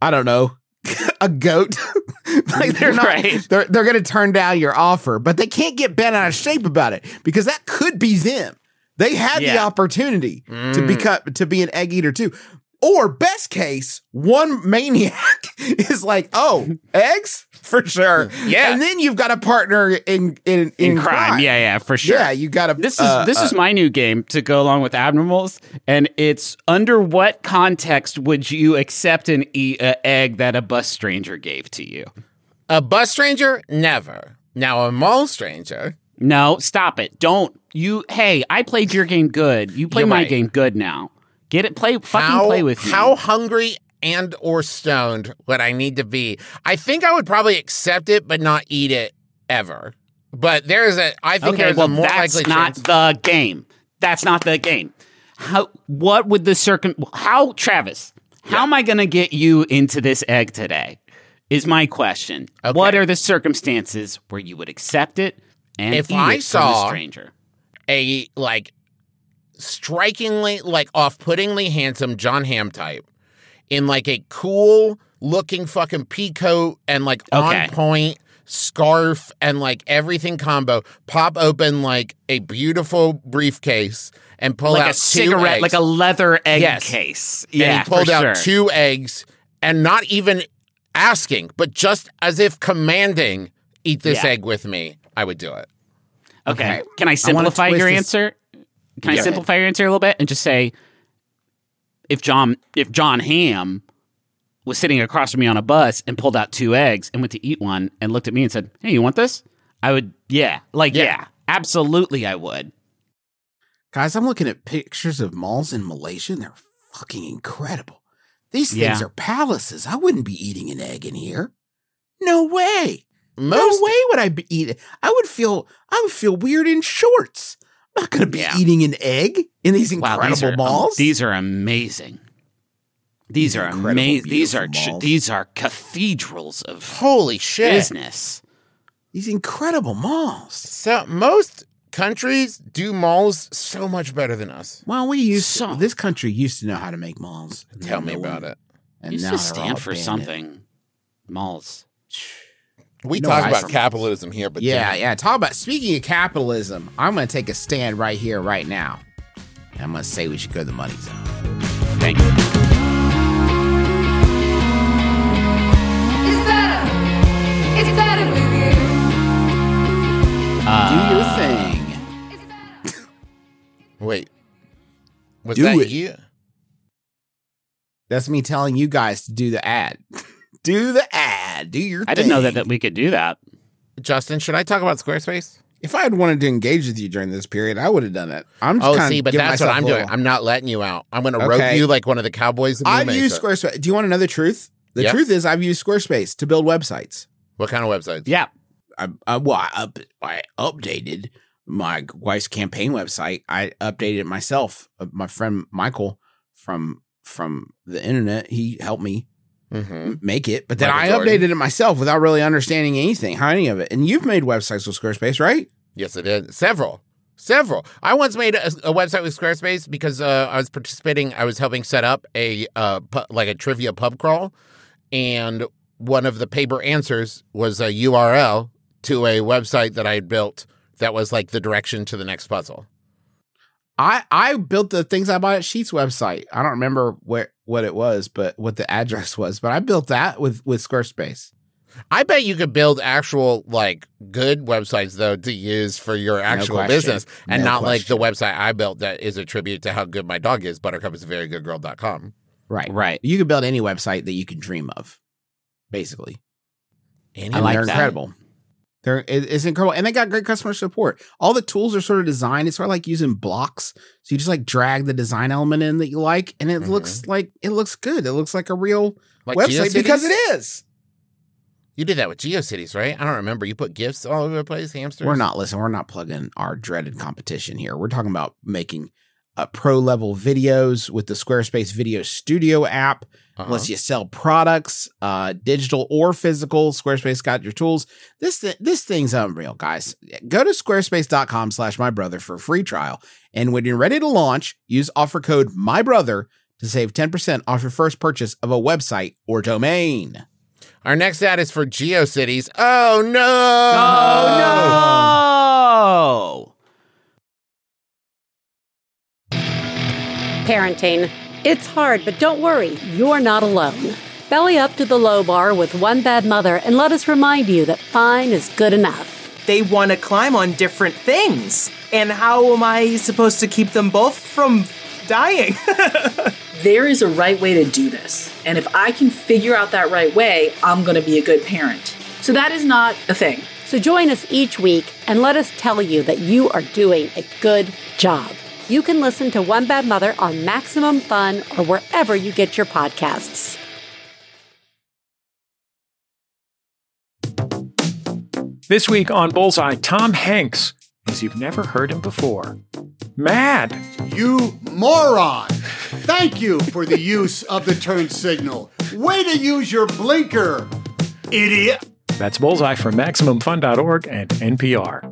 I don't know. A goat, like they're not. Right. They're they're going to turn down your offer, but they can't get bent out of shape about it because that could be them. They had the Yeah. opportunity to Mm. become to be an egg eater too. Or best case, one maniac is like, "Oh, eggs for sure." Yeah. and then you've got a partner in in In, crime. Yeah, yeah, for sure. yeah. You got a This is uh, this is my new game to go along with abnormals, and it's under what context would you accept and eat an egg that a bus stranger gave to you? A bus stranger? Never. Now, a mall stranger? No, stop it! Don't you? Hey, I played your game good. You play You're my right. game good now. Get it? Play fucking how, play with me. How hungry and or stoned would I need to be? I think I would probably accept it, but not eat it ever. But there's a, I think Okay, there's well a more that's likely not chance. the game. That's not the game. How? What would the circum? How, Travis? How am I going to get you into this egg today? Is my question. Okay. What are the circumstances where you would accept it and If eat I it from a saw- stranger? a like strikingly like off-puttingly handsome John Hamm type in like a cool looking fucking pea coat and like Okay. on point scarf and like everything combo pop open like a beautiful briefcase and pull Like out a two cigarette, eggs. like a leather egg Yes. case. and Yeah, he pulled for out sure. two eggs and not even asking but just as if commanding eat this Yeah. egg with me i would do it Okay. Okay. Can I simplify twist your this- answer? Can I simplify your answer a little bit and just say if John if John Hamm was sitting across from me on a bus and pulled out two eggs and went to eat one and looked at me and said, "Hey, you want this?" I would yeah. Like yeah, Yeah. absolutely I would. Guys, I'm looking at pictures of malls in Malaysia and they're fucking incredible. These things Yeah. are palaces. I wouldn't be eating an egg in here. No way. most no way would I be eating. I would feel I would feel weird in shorts. I'm not going to be Yeah. eating an egg in these Wow, incredible these are, um, malls. these are amazing. These are amazing. These are beautiful ch- these are cathedrals of Holy shit. business. these incredible malls. So most countries do malls so much better than us. Well, we used So- to, this country used to know how to make malls. Tell me about one- it. And Used now to they're stand for abandoned. something. Malls. We No, talk I- about capitalism here, but Yeah, damn. yeah. Talk about speaking of capitalism. I'm going to take a stand right here, right now. And I'm going to say we should go to the money zone. Thank you. It's better. It's better with you. Uh, Do your thing. Wait. Was Do that it. you? That's me telling you guys to do the ad. do the ad. Do your thing. I didn't know that, that we could do that. Justin, should I talk about Squarespace? If I had wanted to engage with you during this period, I would have done it. I'm just Oh, kinda see, but that's what I'm a doing. I'm not letting you out. I'm going to rope you like one of the cowboys. in I've Blue used Mesa. Squarespace. Do you want another truth? The Yeah. truth is, I've used Squarespace to build websites. What kind of websites? Yeah. I, I, well, I, up, I updated my wife's campaign website. I updated it myself. Uh, My friend Michael from from the internet, he helped me Mm-hmm. make it, but then Michael I Jordan. updated it myself without really understanding anything, how any of it. And you've made websites with Squarespace, right? Yes, I did. Several. Several. I once made a, a website with Squarespace because uh, I was participating. I was helping set up a uh, pu- like a trivia pub crawl, and one of the paper answers was a URL to a website that I had built that was like the direction to the next puzzle. I I built the things I bought at Sheets website. I don't remember where what it was, but what the address was. But I built that with with Squarespace. I bet you could build actual like good websites though to use for your actual question. business and No not like the website I built that is a tribute to how good my dog is. Buttercup is a very good girl.com. Right. Right. You can build any website that you can dream of, basically. And I like they're that. incredible. They're it- it's incredible, and they got great customer support. All the tools are sort of designed. It's sort of like using blocks, so you just like drag the design element in that you like, and it Mhm. looks like it looks good. It looks like a real like website GeoCities? because it is. You did that with GeoCities, right? I don't remember. You put gifts all over the place, hamsters. We're not listen. We're not plugging our dreaded competition here. We're talking about making uh, pro level videos with the Squarespace Video Studio app. Uh-huh. Unless you sell products, uh, digital or physical, Squarespace got your tools. This th- this thing's unreal, guys. Go to squarespace.com slash my brother for a free trial. And when you're ready to launch, use offer code my brother to save 10% off your first purchase of a website or domain. Our next ad is for GeoCities. Oh no! Oh no! Parenting. It's hard, but don't worry, you're not alone. Belly up to the low bar with One Bad Mother and let us remind you that fine is good enough. They want to climb on different things. And how am I supposed to keep them both from dying? there is a right way to do this. And if I can figure out that right way, I'm going to be a good parent. So that is not a thing. So join us each week and let us tell you that you are doing a good job. You can listen to One Bad Mother on Maximum Fun or wherever you get your podcasts. This week on Bullseye, Tom Hanks, as you've never heard him before. Mad. You moron! Thank you for the use of the turn signal. Way to use your blinker, idiot! That's Bullseye from MaximumFun.org and NPR.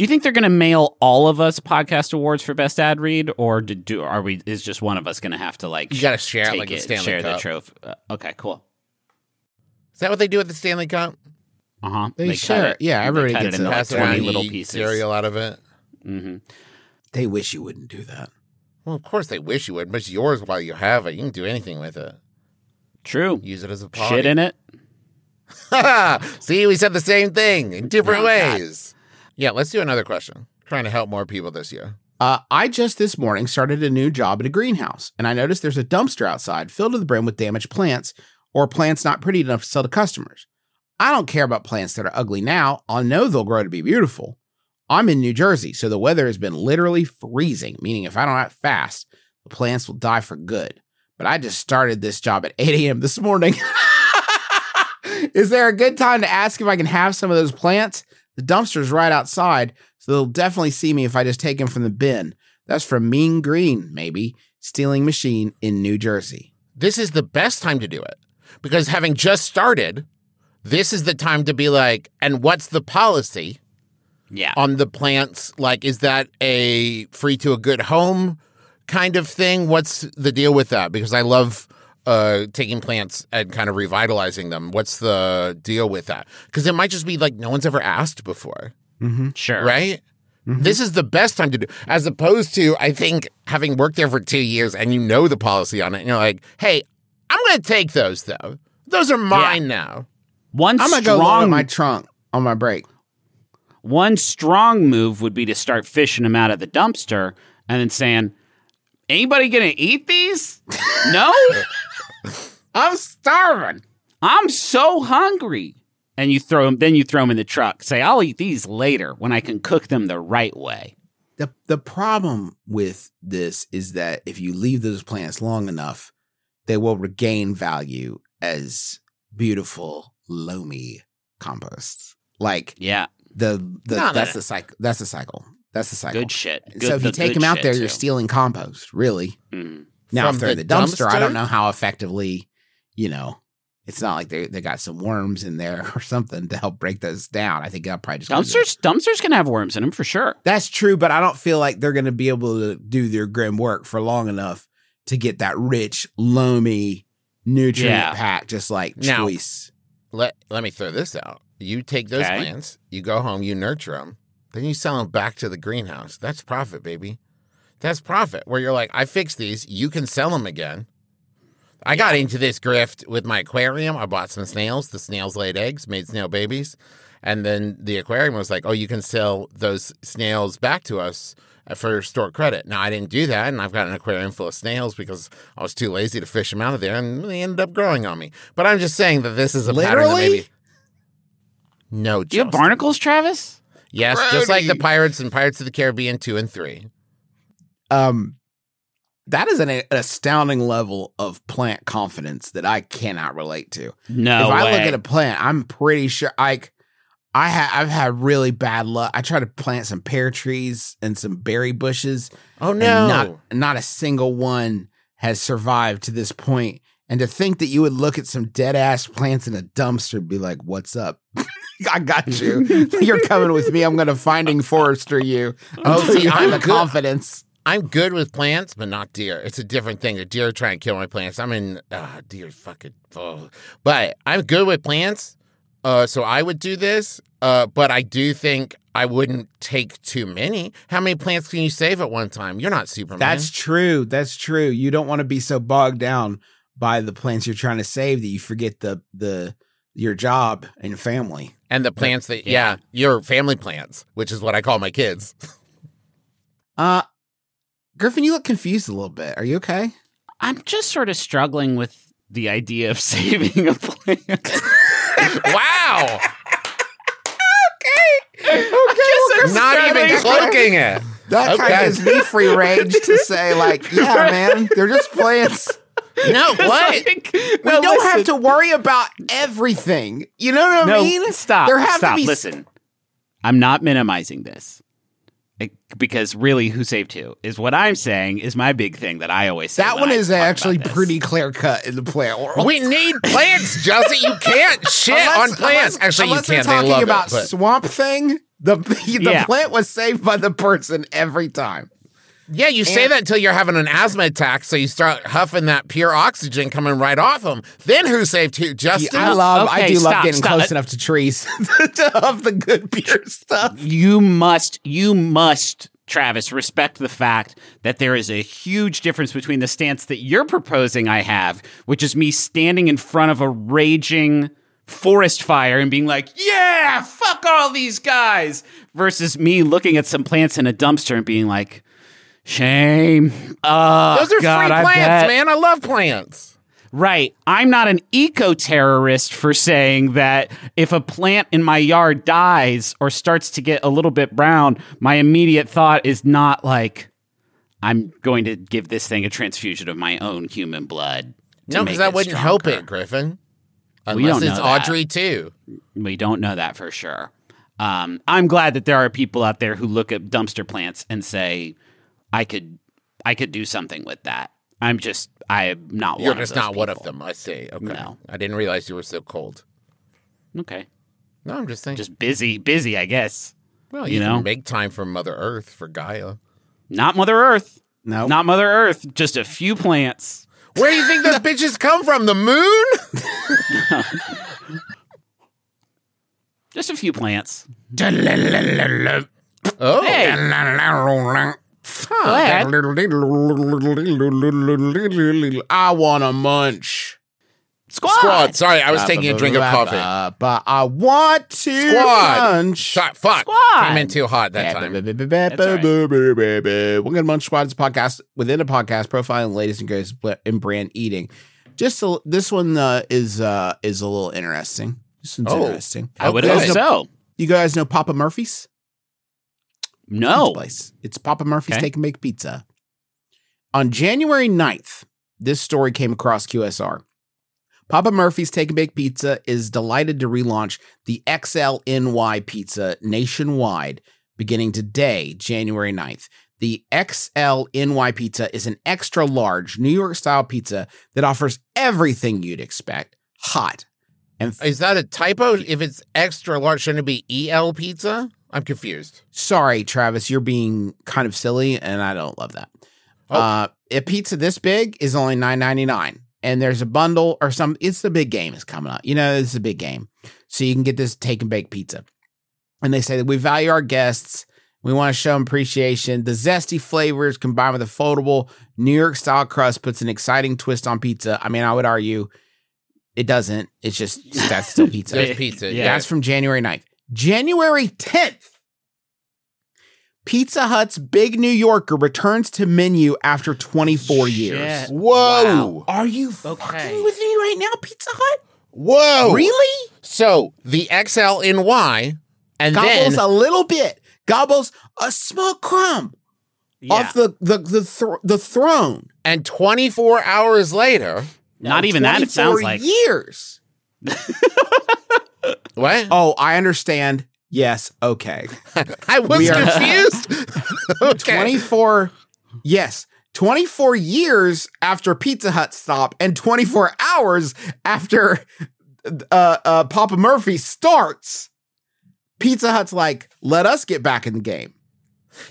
Do you think they're going to mail all of us podcast awards for best ad read, or do, do are we? Is just one of us going to have to like? You gotta share it take like the Stanley share the trophy. Uh, okay, cool. Is that what they do with the Stanley Cup? Uh huh. They share it. Yeah, everybody gets it into it. like Pass twenty around, little eat pieces. cereal out of it. Mm-hmm. They wish you wouldn't do that. Well, of course they wish you would, but it's yours while you have it. You can do anything with it. True. Use it as a potty. Shit in it. See, we said the same thing in different Oh, God. Yeah, let's do another question. Trying to help more people this year. Uh, I just this morning started a new job at a greenhouse, and I noticed there's a dumpster outside filled to the brim with damaged plants or plants not pretty enough to sell to customers. I don't care about plants that are ugly now. I'll know they'll grow to be beautiful. I'm in New Jersey, so the weather has been literally freezing, meaning if I don't act fast, the plants will die for good. But I just started this job at 8 a.m. this morning. Is there a good time to ask if I can have some of those plants? The dumpster's right outside, so they'll definitely see me if I just take him from the bin. That's from Mean Green, maybe. Stealing Machine in New Jersey. This is the best time to do it because having just started, this is the time to be like, and what's the policy Yeah. on the plants? Like, is that a free to a good home kind of thing? What's the deal with that? Because I love uh, taking plants and kind of revitalizing them. What's the deal with that? Because it might just be like no one's ever asked before, Mm-hmm. Sure. right? This is the best time to do, as opposed to I think having worked there for two years and you know the policy on it, and you're like, hey, I'm going to take those though. Those are mine now. One I'm gonna go load up strong my trunk on my break. one strong move would be to start fishing them out of the dumpster and then saying, "Anybody gonna eat these? no, I'm starving. I'm so hungry." And you throw them. Then you throw them in the truck. Say, "I'll eat these later when I can cook them the right way." The the problem with this is that if you leave those plants long enough, they will regain value as beautiful loamy composts. Like Yeah, the the No, no, that's no. the cycle. That's the cycle. That's the cycle. good shit. Good, so if you take them out shit, there, you're stealing compost. Really. Mm. Now, From if they're in the the dumpster, I don't know how effectively. You know, it's not like they they got some worms in there or something to help break those down. I think I'll probably just leave them. Dumpsters, dumpsters can have worms in them for sure. That's true, but I don't feel like they're going to be able to do their grim work for long enough to get that rich, loamy, nutrient Yeah. pack, just like Now- choice. Let let me throw this out. You take those Okay. plants, you go home, you nurture them, then you sell them back to the greenhouse. That's profit, baby. That's profit. Where you're like, I fixed these, you can sell them again. I got into this grift with my aquarium. I bought some snails. The snails laid eggs, made snail babies, and then the aquarium was like, "Oh, you can sell those snails back to us uh, for store credit." Now I didn't do that, and I've got an aquarium full of snails because I was too lazy to fish them out of there, and they ended up growing on me. But I'm just saying that this is a pattern that Literally? maybe. No, Do you have barnacles, Travis? Yes, just like the pirates and Pirates of the Caribbean two and three. Um, that is an, an astounding level of plant confidence that I cannot relate to. No if I way. look at a plant, I'm pretty sure. Like, I ha- I've had really bad luck. I tried to plant some pear trees and some berry bushes. Oh and no! not not a single one has survived to this point. And to think that you would look at some dead ass plants in a dumpster and be like, "What's up? I got you. You're coming with me. I'm going to Finding Forrester you." Oh, see, you have I'm the confidence. I'm good with plants, but not deer. It's a different thing. The deer are trying to kill my plants. I'm in uh, deer fucking. Oh. But I'm good with plants, uh, so I would do this. Uh, but I do think I wouldn't take too many. How many plants can you save at one time? You're not Superman. That's true. That's true. You don't want to be so bogged down by the plants you're trying to save that you forget the the your job and family. and the plants that yeah, your family plants, which is what I call my kids. Uh Griffin, you look confused a little bit. Are you okay? I'm just sort of struggling with the idea of saving a plant. wow! Okay. Okay. Well, not even cloaking it. That kind Okay. of gives me free range to say, like, yeah, man, they're just plants. No, what? Like, We no, don't have to worry about everything. You know what I No, mean? stop. There have stop. to be Listen, I'm not minimizing this. Because really, who saved who is what I'm saying is my big thing that I always say. That one I is actually pretty clear cut in the plant world. We need plants, Justin. You can't shit on plants. unless- Actually, unless you they're can. They talking about it. Swamp thing. The the Yeah. plant was saved by the person every time. Yeah, you say And- that until you're having an asthma attack, so you start huffing that pure oxygen coming right off them. Then who saved who? Justin. I love. I okay, do love stop, getting stop. close enough to trees to have the good pure stuff. you must you must Travis respect the fact that there is a huge difference between the stance that you're proposing I have which is me standing in front of a raging forest fire and being like yeah fuck all these guys versus me looking at some plants in a dumpster and being like shame oh Those are God, free I plants, bet. man. I love plants. Right. I'm not an eco terrorist for saying that if a plant in my yard dies or starts to get a little bit brown, my immediate thought is not like, I'm going to give this thing a transfusion of my own human blood. to No, because that wouldn't help it, Griffin. Unless it's know that. Audrey II. We don't know that for sure. Um, I'm glad that there are people out there who look at dumpster plants and say, "I could, I could do something with that." I'm just, I'm not. You're one just of those not one of them. I see. Okay. No. I didn't realize you were so cold. Okay, No, I'm just saying. just busy, busy. I guess well, you you, know. can make time for Mother Earth for Gaia. not Mother Earth. No. Not Mother Earth. Just a few plants. Where do you think those bitches come from? The moon? Just a few plants. Oh, Hey, Huh. ahead. I want a munch. squad. squad. Sorry, I was taking a drink of coffee. But I want to Squad. munch. Sorry, fuck. Squad. Came in too hot that time. We're right. gonna munch squad is a podcast within a podcast profiling the latest and greatest in brand eating. Just a, this one uh, is uh, is a little interesting. This one's Oh. interesting. I would you hope guys know, so. You guys know Papa Murphy's? No. place. It's Papa Murphy's Okay. Take and Bake Pizza. On January 9th, this story came across QSR. Papa Murphy's Take and Bake Pizza is delighted to relaunch the XLNY pizza nationwide beginning today, January 9th. The XLNY pizza is an extra large New York style pizza that offers everything you'd expect hot and Is that a typo? If it's extra large, shouldn't it be EL pizza? I'm confused. Sorry, Travis, you're being kind of silly, and I don't love that. Oh. Uh, a pizza this big is only nine ninety nine, and there's a bundle or some. It's the big game is coming up. You know, it's a big game, so you can get this take and bake pizza. And they say that we value our guests. We want to show them appreciation. The zesty flavors combined with a foldable New York style crust puts an exciting twist on pizza. I mean, I would argue it doesn't. It's just that's still pizza. Just pizza. Yeah. That's from January 9th. January 10th, Pizza Hut's Big New Yorker returns to menu after 24 years. Shit. Whoa. Are you Okay. fucking with me right now, Pizza Hut? Whoa. Really? So the XLNY, and Gobbles then a little bit. Gobbles a small crumb Yeah. off the the the, thro- the throne. and 24 hours later, Not even that. It sounds like years. what? Oh, I understand. Yes. Okay. I was we are- confused. okay. 24 yes 24 years after pizza hut stop and 24 hours after uh, uh, papa murphy starts pizza hut's like let us get back in the game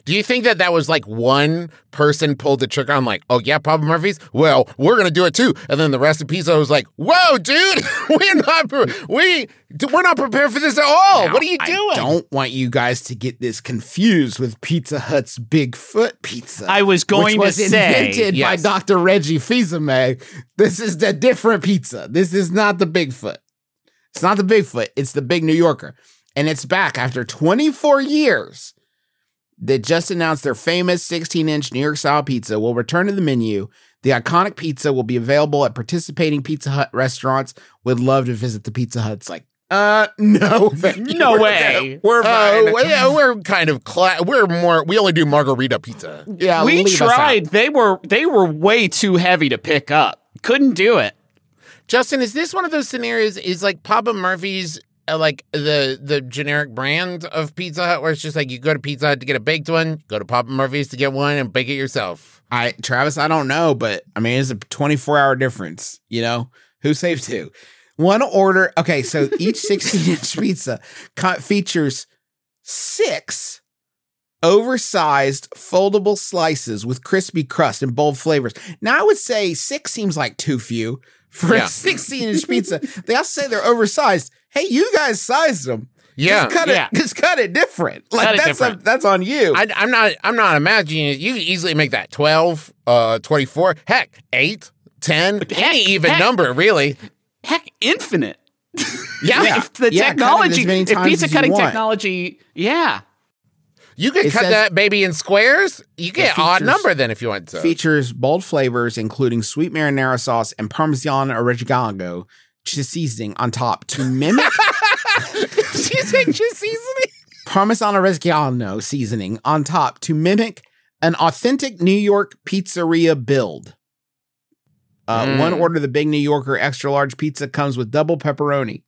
Do you think that that was like one person pulled the trigger? I'm like, oh yeah, Papa Murphy's. Well, we're gonna do it too. And then the rest of pizza was like, whoa, dude, we're not pre- we we're not prepared for this at all. Now, what are you doing? I don't want you guys to get this confused with pizza hut's bigfoot pizza I was going which was to say. invented by yes. Dr. Reggie Fils-Aimé. This is the different pizza. This is not the Bigfoot. It's not the Bigfoot. It's the Big New Yorker. And it's back after 24 years. They just announced their famous 16 inch New York style pizza will return to the menu. The iconic pizza will be available at participating Pizza Hut restaurants. Would love to visit the Pizza Hut. It's like, uh, no. No We're way. good. We're fine. Oh, yeah, we're kind of cla- we're more we only do margarita pizza. yeah, we leave us out. tried. They were they were way too heavy to pick up. Couldn't do it. Justin, is this one of those scenarios? Is like Papa Murphy's uh, Uh, like the the generic brand of Pizza Hut, where it's just like you go to Pizza Hut to get a baked one, go to Papa Murphy's to get one and bake it yourself. I Travis, I don't know, but I mean it's a 24 hour difference, you know? Who saves two? One order. Okay, so each 16 inch pizza features six oversized foldable slices with crispy crust and bold flavors. Now I would say six seems like too few for Yeah. a 16 inch pizza. They also say they're oversized. Hey, you guys sized them. Yeah, just cut yeah. it. Just cut it different. Like Cut it that's different. that's on you. I, I'm not. I'm not imagining it. You can easily make that 12, uh, 24, heck, 8, 10, any even heck. number, really. Heck, infinite. Yeah. if the Yeah, cut it as technology, if pizza cutting technology, yeah. You could It cut says- that baby in squares. You get odd number then if you want to. features bold flavors including sweet marinara sauce and parmesan oregano seasoning on top to mimic She's just seasoning. parmesan oregano seasoning on top to mimic an authentic New York pizzeria build. Uh, Mm. One order of the Big New Yorker extra large pizza comes with double pepperoni.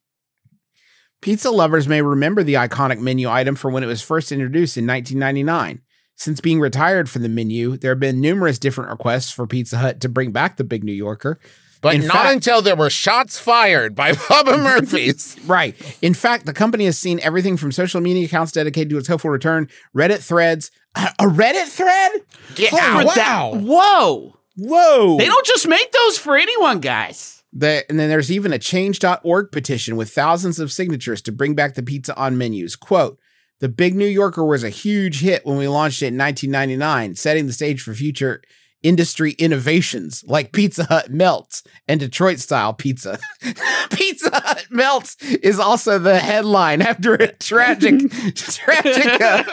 Pizza lovers may remember the iconic menu item from when it was first introduced in 1999. Since being retired from the menu, there have been numerous different requests for Pizza Hut to bring back the Big New Yorker. But In not fact- until there were shots fired by Bubba Murphy's. Right. In fact, the company has seen everything from social media accounts dedicated to its hopeful return, Reddit threads, a a Reddit thread? Get Oh, out. wow. Whoa! Whoa. They don't just make those for anyone, guys. The, and then there's even a change.org petition with thousands of signatures to bring back the pizza on menus. Quote, the Big New Yorker was a huge hit when we launched it in 1999, setting the stage for future industry innovations like Pizza Hut Melts and Detroit style pizza. pizza Hut Melts is also the headline after a tragic, tragic uh,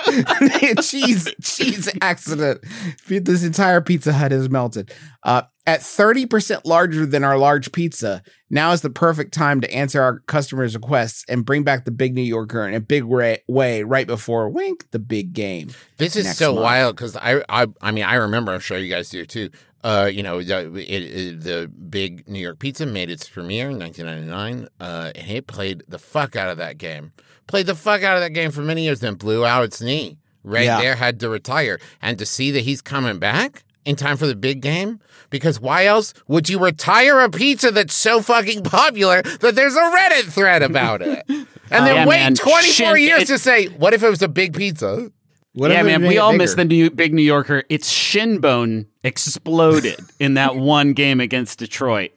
cheese cheese accident. This entire Pizza Hut is melted. Uh, at 30% larger than our large pizza, now is the perfect time to answer our customers' requests and bring back the Big New Yorker in a big ra- way right before wink the big game. This is so month. wild because I, I, I mean, I remember. I'm sure you guys do too. Uh, you know, the, it, it, the big New York Pizza made its premiere in 1999, uh, and it played the fuck out of that game. Played the fuck out of that game for many years, then blew out its knee. Right Yeah. there, had to retire, and to see that he's coming back in time for the big game. Because why else would you retire a pizza that's so fucking popular that there's a Reddit thread about it? And then Yeah, wait man. 24 Shit, years it- to say, what if it was a big pizza? What yeah, man, we it all miss the new Big New Yorker. Its shin bone exploded in that one game against Detroit.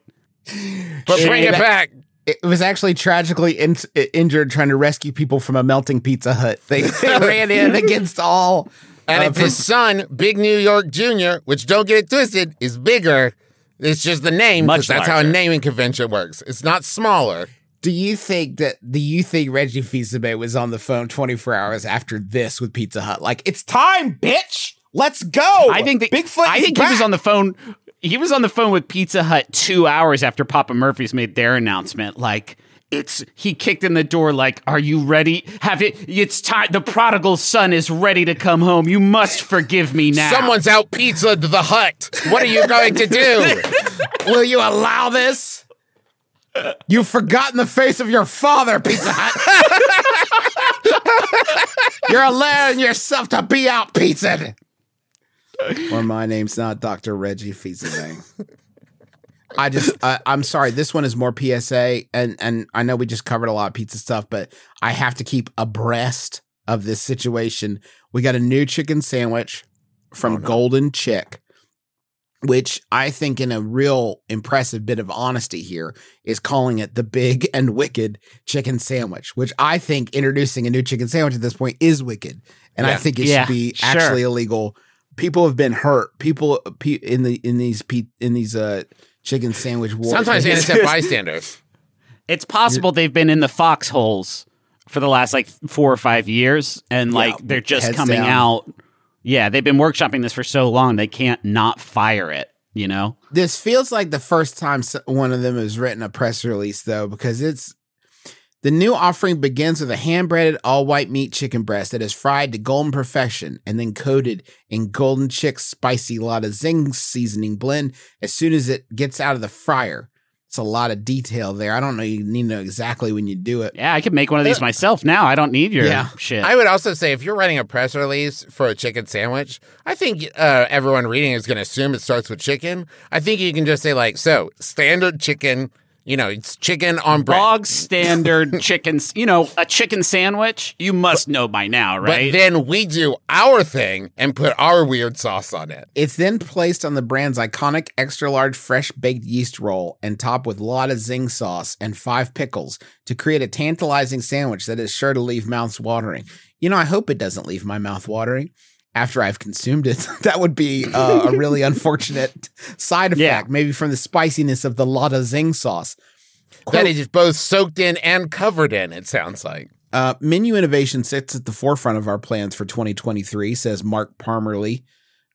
But bring it that- back. It was actually tragically in- injured trying to rescue people from a melting Pizza Hut. They, they ran in against all. And uh, if his son, Big New York Jr., which don't get it twisted, is bigger, it's just the name because that's how a naming convention works. It's not smaller. Do you think that do you think Reggie Fils-Aimé was on the phone 24 hours after this with Pizza Hut? Like, it's time, bitch. Let's go. I think that Bigfoot. I is think he was on the phone. He was on the phone with Pizza Hut two hours after Papa Murphy's made their announcement. Like it's he kicked in the door. Like, are you ready? Have it? It's time. The prodigal son is ready to come home. You must forgive me now. Someone's out pizza to the hut. What are you going to do? Will you allow this? You've forgotten the face of your father, Pizza Hut. You're allowing yourself to be out pizza. Or my name's not Dr. Reggie Fils-Aimé. I just, I, I'm sorry. This one is more PSA, and and I know we just covered a lot of pizza stuff, but I have to keep abreast of this situation. We got a new chicken sandwich from Golden Chick, which I think, in a real impressive bit of honesty here, is calling it the big and wicked chicken sandwich. Which I think introducing a new chicken sandwich at this point is wicked, and I think it Yeah, should be sure. actually illegal. People have been hurt. People in the in these in these uh chicken sandwich wars. Sometimes innocent bystanders. It's possible they've been in the foxholes for the last like four or five years, and like Yeah, they're just coming down. out. Yeah, they've been workshopping this for so long they can't not fire it. You know. This feels like the first time one of them has written a press release, though, because it's the new offering begins with a hand breaded all white meat chicken breast that is fried to golden perfection and then coated in Golden Chick's spicy Lotta Zing seasoning blend as soon as it gets out of the fryer. It's a lot of detail there. I don't know. You need to know exactly when you do it. Yeah, I could make one of these myself now. I don't need your Yeah. shit. I would also say if you're writing a press release for a chicken sandwich, I think uh, everyone reading is going to assume it starts with chicken. I think you can just say like, so standard chicken. You know, it's chicken on bread. Bog standard chicken, you know, a chicken sandwich. You must know by now, right? But then we do our thing and put our weird sauce on it. It's then placed on the brand's iconic extra large fresh baked yeast roll and topped with Lotta Zing sauce and five pickles to create a tantalizing sandwich that is sure to leave mouths watering. You know, I hope it doesn't leave my mouth watering after I've consumed it. that would be uh, a really unfortunate side effect, Yeah. maybe from the spiciness of the Lotta Zing sauce. That is both soaked in and covered in, it sounds like. Uh, menu innovation sits at the forefront of our plans for 2023, says Mark Parmerlee,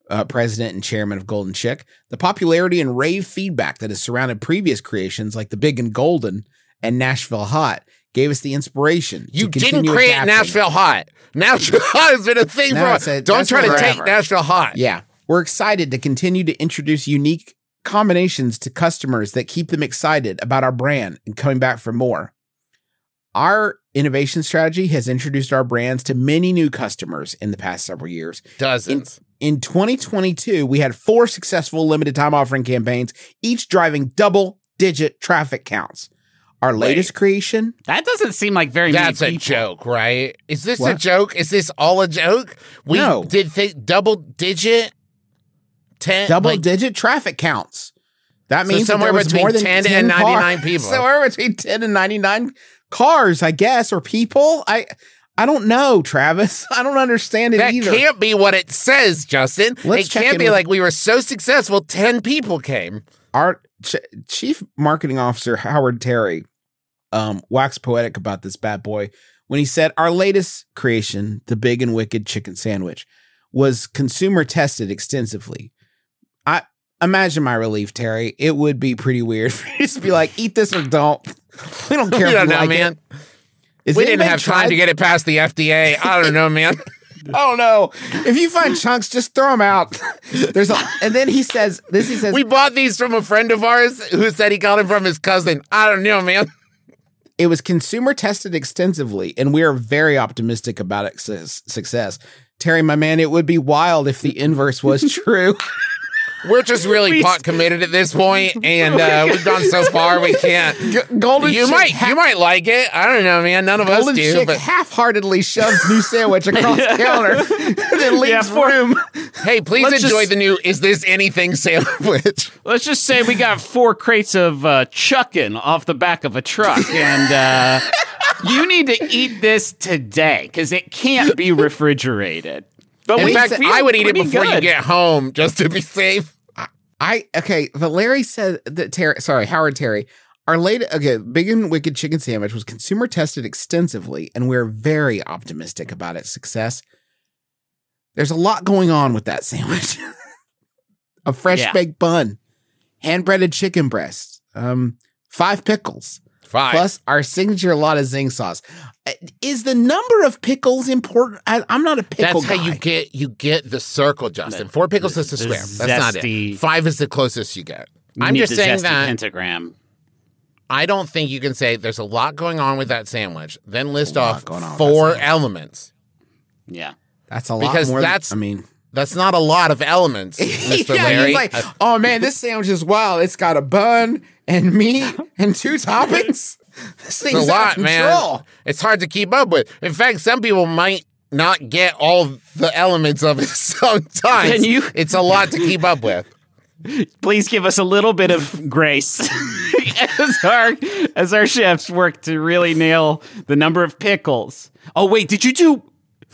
uh, president and chairman of Golden Chick. The popularity and rave feedback that has surrounded previous creations like the Big and Golden and Nashville Hot gave us the inspiration. You didn't create adapting. Nashville Hot. Nashville Hot has been a thing No, for a- Don't try to forever. take Nashville Hot. Yeah. We're excited to continue to introduce unique combinations to customers that keep them excited about our brand and coming back for more. Our innovation strategy has introduced our brands to many new customers in the past several years. Dozens. In 2022, we had four successful limited time offering campaigns, each driving double digit traffic counts. Our latest creation, That doesn't seem like very That's many a people. joke, right? Is this a What? joke? Is this all a joke? We No. did th- double digit ten double like, digit traffic counts. That So means that somewhere there was between more than 10 10 and 99 cars. people. Somewhere between 10 and 99 cars, I guess, or people. I I don't know, Travis. I don't understand it That either. can't be what it says, Justin. Let's it check can't in be with- like we were so successful, 10 people came. Our ch- chief marketing officer Howard Terry um, waxed poetic about this bad boy when he said our latest creation, the big and wicked chicken sandwich, was consumer tested extensively. I imagine my relief, Terry. It would be pretty weird for you to be like, eat this or don't. We don't care. We if don't know, like man. We didn't have time to get it past the FDA. I don't know, man. I don't know. If you find chunks, just throw them out. There's a, and then he says this. He says we bought these from a friend of ours who said he got them from his cousin. I don't know, man. It was consumer tested extensively, and we are very optimistic about its success. Terry, my man, it would be wild if the inverse was true. We're just really pot committed at this point, and uh, we've gone so far we can't. Golden you Chick might, ha- you might like it. I don't know, man. None of us do. Chick But half-heartedly shoves new sandwich across the counter, and then leaves for- room. hey, please Let's enjoy just- the new "Is This Anything" sandwich. Let's just say we got four crates of uh, chucking off the back of a truck, and uh, you need to eat this today because it can't be refrigerated. But In we fact, I would eat it pretty before you get home just to be safe. I okay, but Larry said that Terry, sorry, Howard Terry, our late okay, Big and Wicked Chicken Sandwich was consumer tested extensively, and we're very optimistic about its success. There's a lot going on with that sandwich. a fresh Yeah. baked bun, hand breaded chicken breasts, um, five pickles, Fine. plus our signature lot of zing sauce. Uh, Is the number of pickles important? I, I'm not a pickle That's how you get you get the circle, Justin. Four pickles is a the square. That's not it. Five is the closest you get. You I'm need just the saying zesty that pentagram. I don't think you can say there's a lot going on with that sandwich, then list off going on with four elements. Yeah. That's a lot Because more. than- that's- I mean. That's not a lot of elements, Mr. yeah, Larry. he's like, uh, oh man, this sandwich is wild. It's got a bun and meat and two toppings. This it's thing's a out lot, of man. It's hard to keep up with. In fact, some people might not get all the elements of it sometimes. Can you- It's a lot to keep up with. Please give us a little bit of grace as our as our chefs work to really nail the number of pickles. Oh wait, did you do?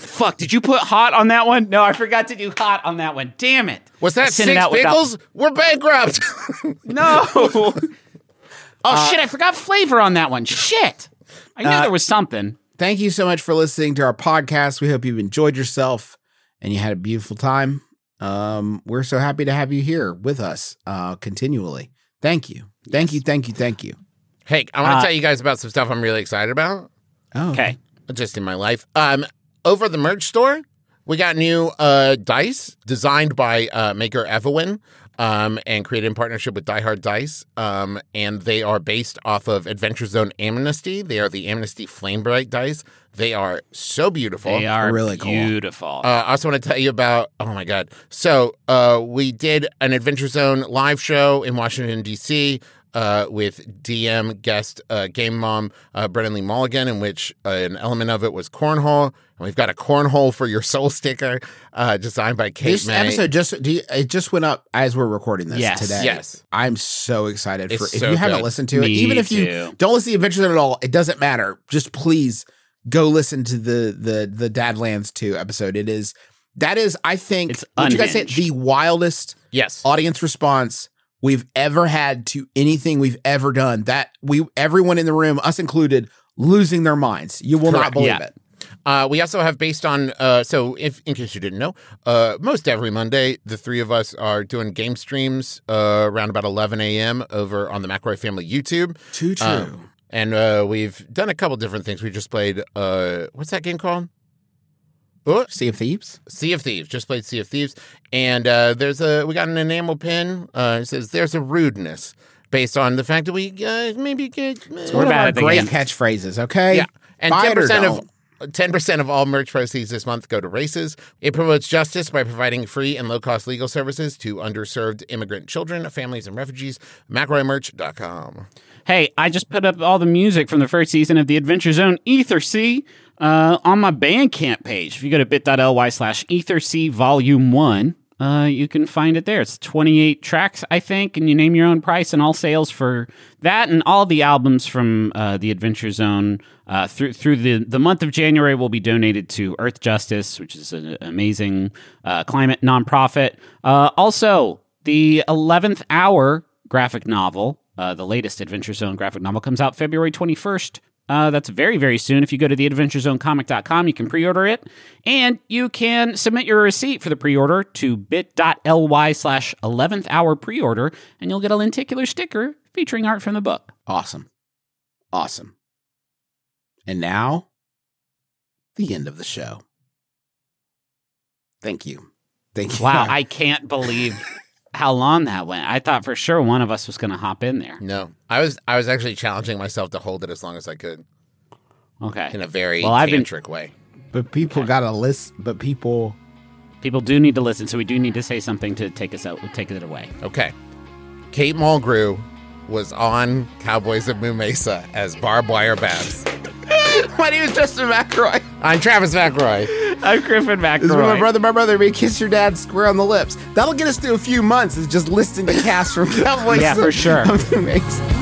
Fuck, did you put hot on that one? No, I forgot to do hot on that one. Damn it! Was that sent it six without- pickles? We're bankrupt. No. oh shit! I forgot flavor on that one. Shit! I knew Uh, there was something. Thank you so much for listening to our podcast. We hope you've enjoyed yourself and you had a beautiful time. Um, we're so happy to have you here with us uh, continually. Thank you. Thank you. Thank you. Thank you. hey, I want to Uh, tell you guys about some stuff I'm really excited about. Oh, Okay. just in my life. Um, over the merch store, we got new uh, dice designed by uh, maker Evelyn um, and created in partnership with Die Hard Dice. Um, and they are based off of Adventure Zone Amnesty. They are the Amnesty Flame Bright dice. They are so beautiful. They are really cool. beautiful. Uh, I also want to tell you about. Oh my god! So uh, we did an Adventure Zone live show in Washington D.C. Uh, with DM guest uh, game mom uh, Brennan Lee Mulligan, in which uh, an element of it was cornhole, and we've got a cornhole for your soul sticker uh, designed by Kate This May. episode just do you, it just went up as we're recording this Yes. today. Yes. I'm so excited for It's if so you haven't good. listened to it, Me even if you too. don't listen to Adventure Zone at all, it doesn't matter. Just please go listen to the the the Dadlands 2 episode. It is that is I think It's what you guys say unhinged. the wildest yes, audience response we've ever had to anything we've ever done. That we everyone in the room, us included, losing their minds. You will not believe Yeah. it. Uh, we also have based on uh, so if in case you didn't know, uh, most every Monday the three of us are doing game streams uh, around about 11 a.m. over on the McElroy Family YouTube. Too true. Um, and uh, we've done a couple different things. We just played uh, what's that game called? Oh, Sea of Thieves. Sea of Thieves. Just played Sea of Thieves, and uh, there's a we got an enamel pin. Uh, it says there's a rudeness based on the fact that we uh, maybe get We're One of bad our at the great game. catchphrases. Okay. yeah, and ten percent of. 10% of all merch proceeds this month go to RAICES. It promotes justice by providing free and low cost legal services to underserved immigrant children, families, and refugees. McElroyMerch.com. Hey, I just put up all the music from the first season of the Adventure Zone Ethersea uh, on my Bandcamp page. If you go to bit.ly slash Ether Volume 1, uh, you can find it there. It's 28 tracks, I think, and you name your own price and all sales for that and all the albums from uh, the Adventure Zone uh, through through the, the month of January will be donated to Earthjustice, which is an amazing uh, climate nonprofit. Uh, also, the 11th hour graphic novel, uh, the latest Adventure Zone graphic novel, comes out February 21st. Uh, that's very, very soon. If you go to theadventurezonecomic.com, you can pre order it. And you can submit your receipt for the pre order to bit.ly slash 11th hour pre order, and you'll get a lenticular sticker featuring art from the book. Awesome. Awesome. And now, the end of the show. Thank you. Thank you. Wow, I can't believe how long that went. I thought for sure one of us was going to hop in there. No, I was I was actually challenging myself to hold it as long as I could Okay. in a very Well, I've been- tantric way. but people got to list. But people. People do need to listen, so we do need to say something to take us out, take it away. Okay. Kate Mulgrew was on Cowboys of Moo Mesa as Barb Wire Babs. My name is Justin McElroy. I'm Travis McElroy. I'm Griffin McElroy. This is my brother, my brother, may kiss your dad square on the lips. That'll get us through a few months. Is just listening to cast from Cowboys. Yeah, for sure.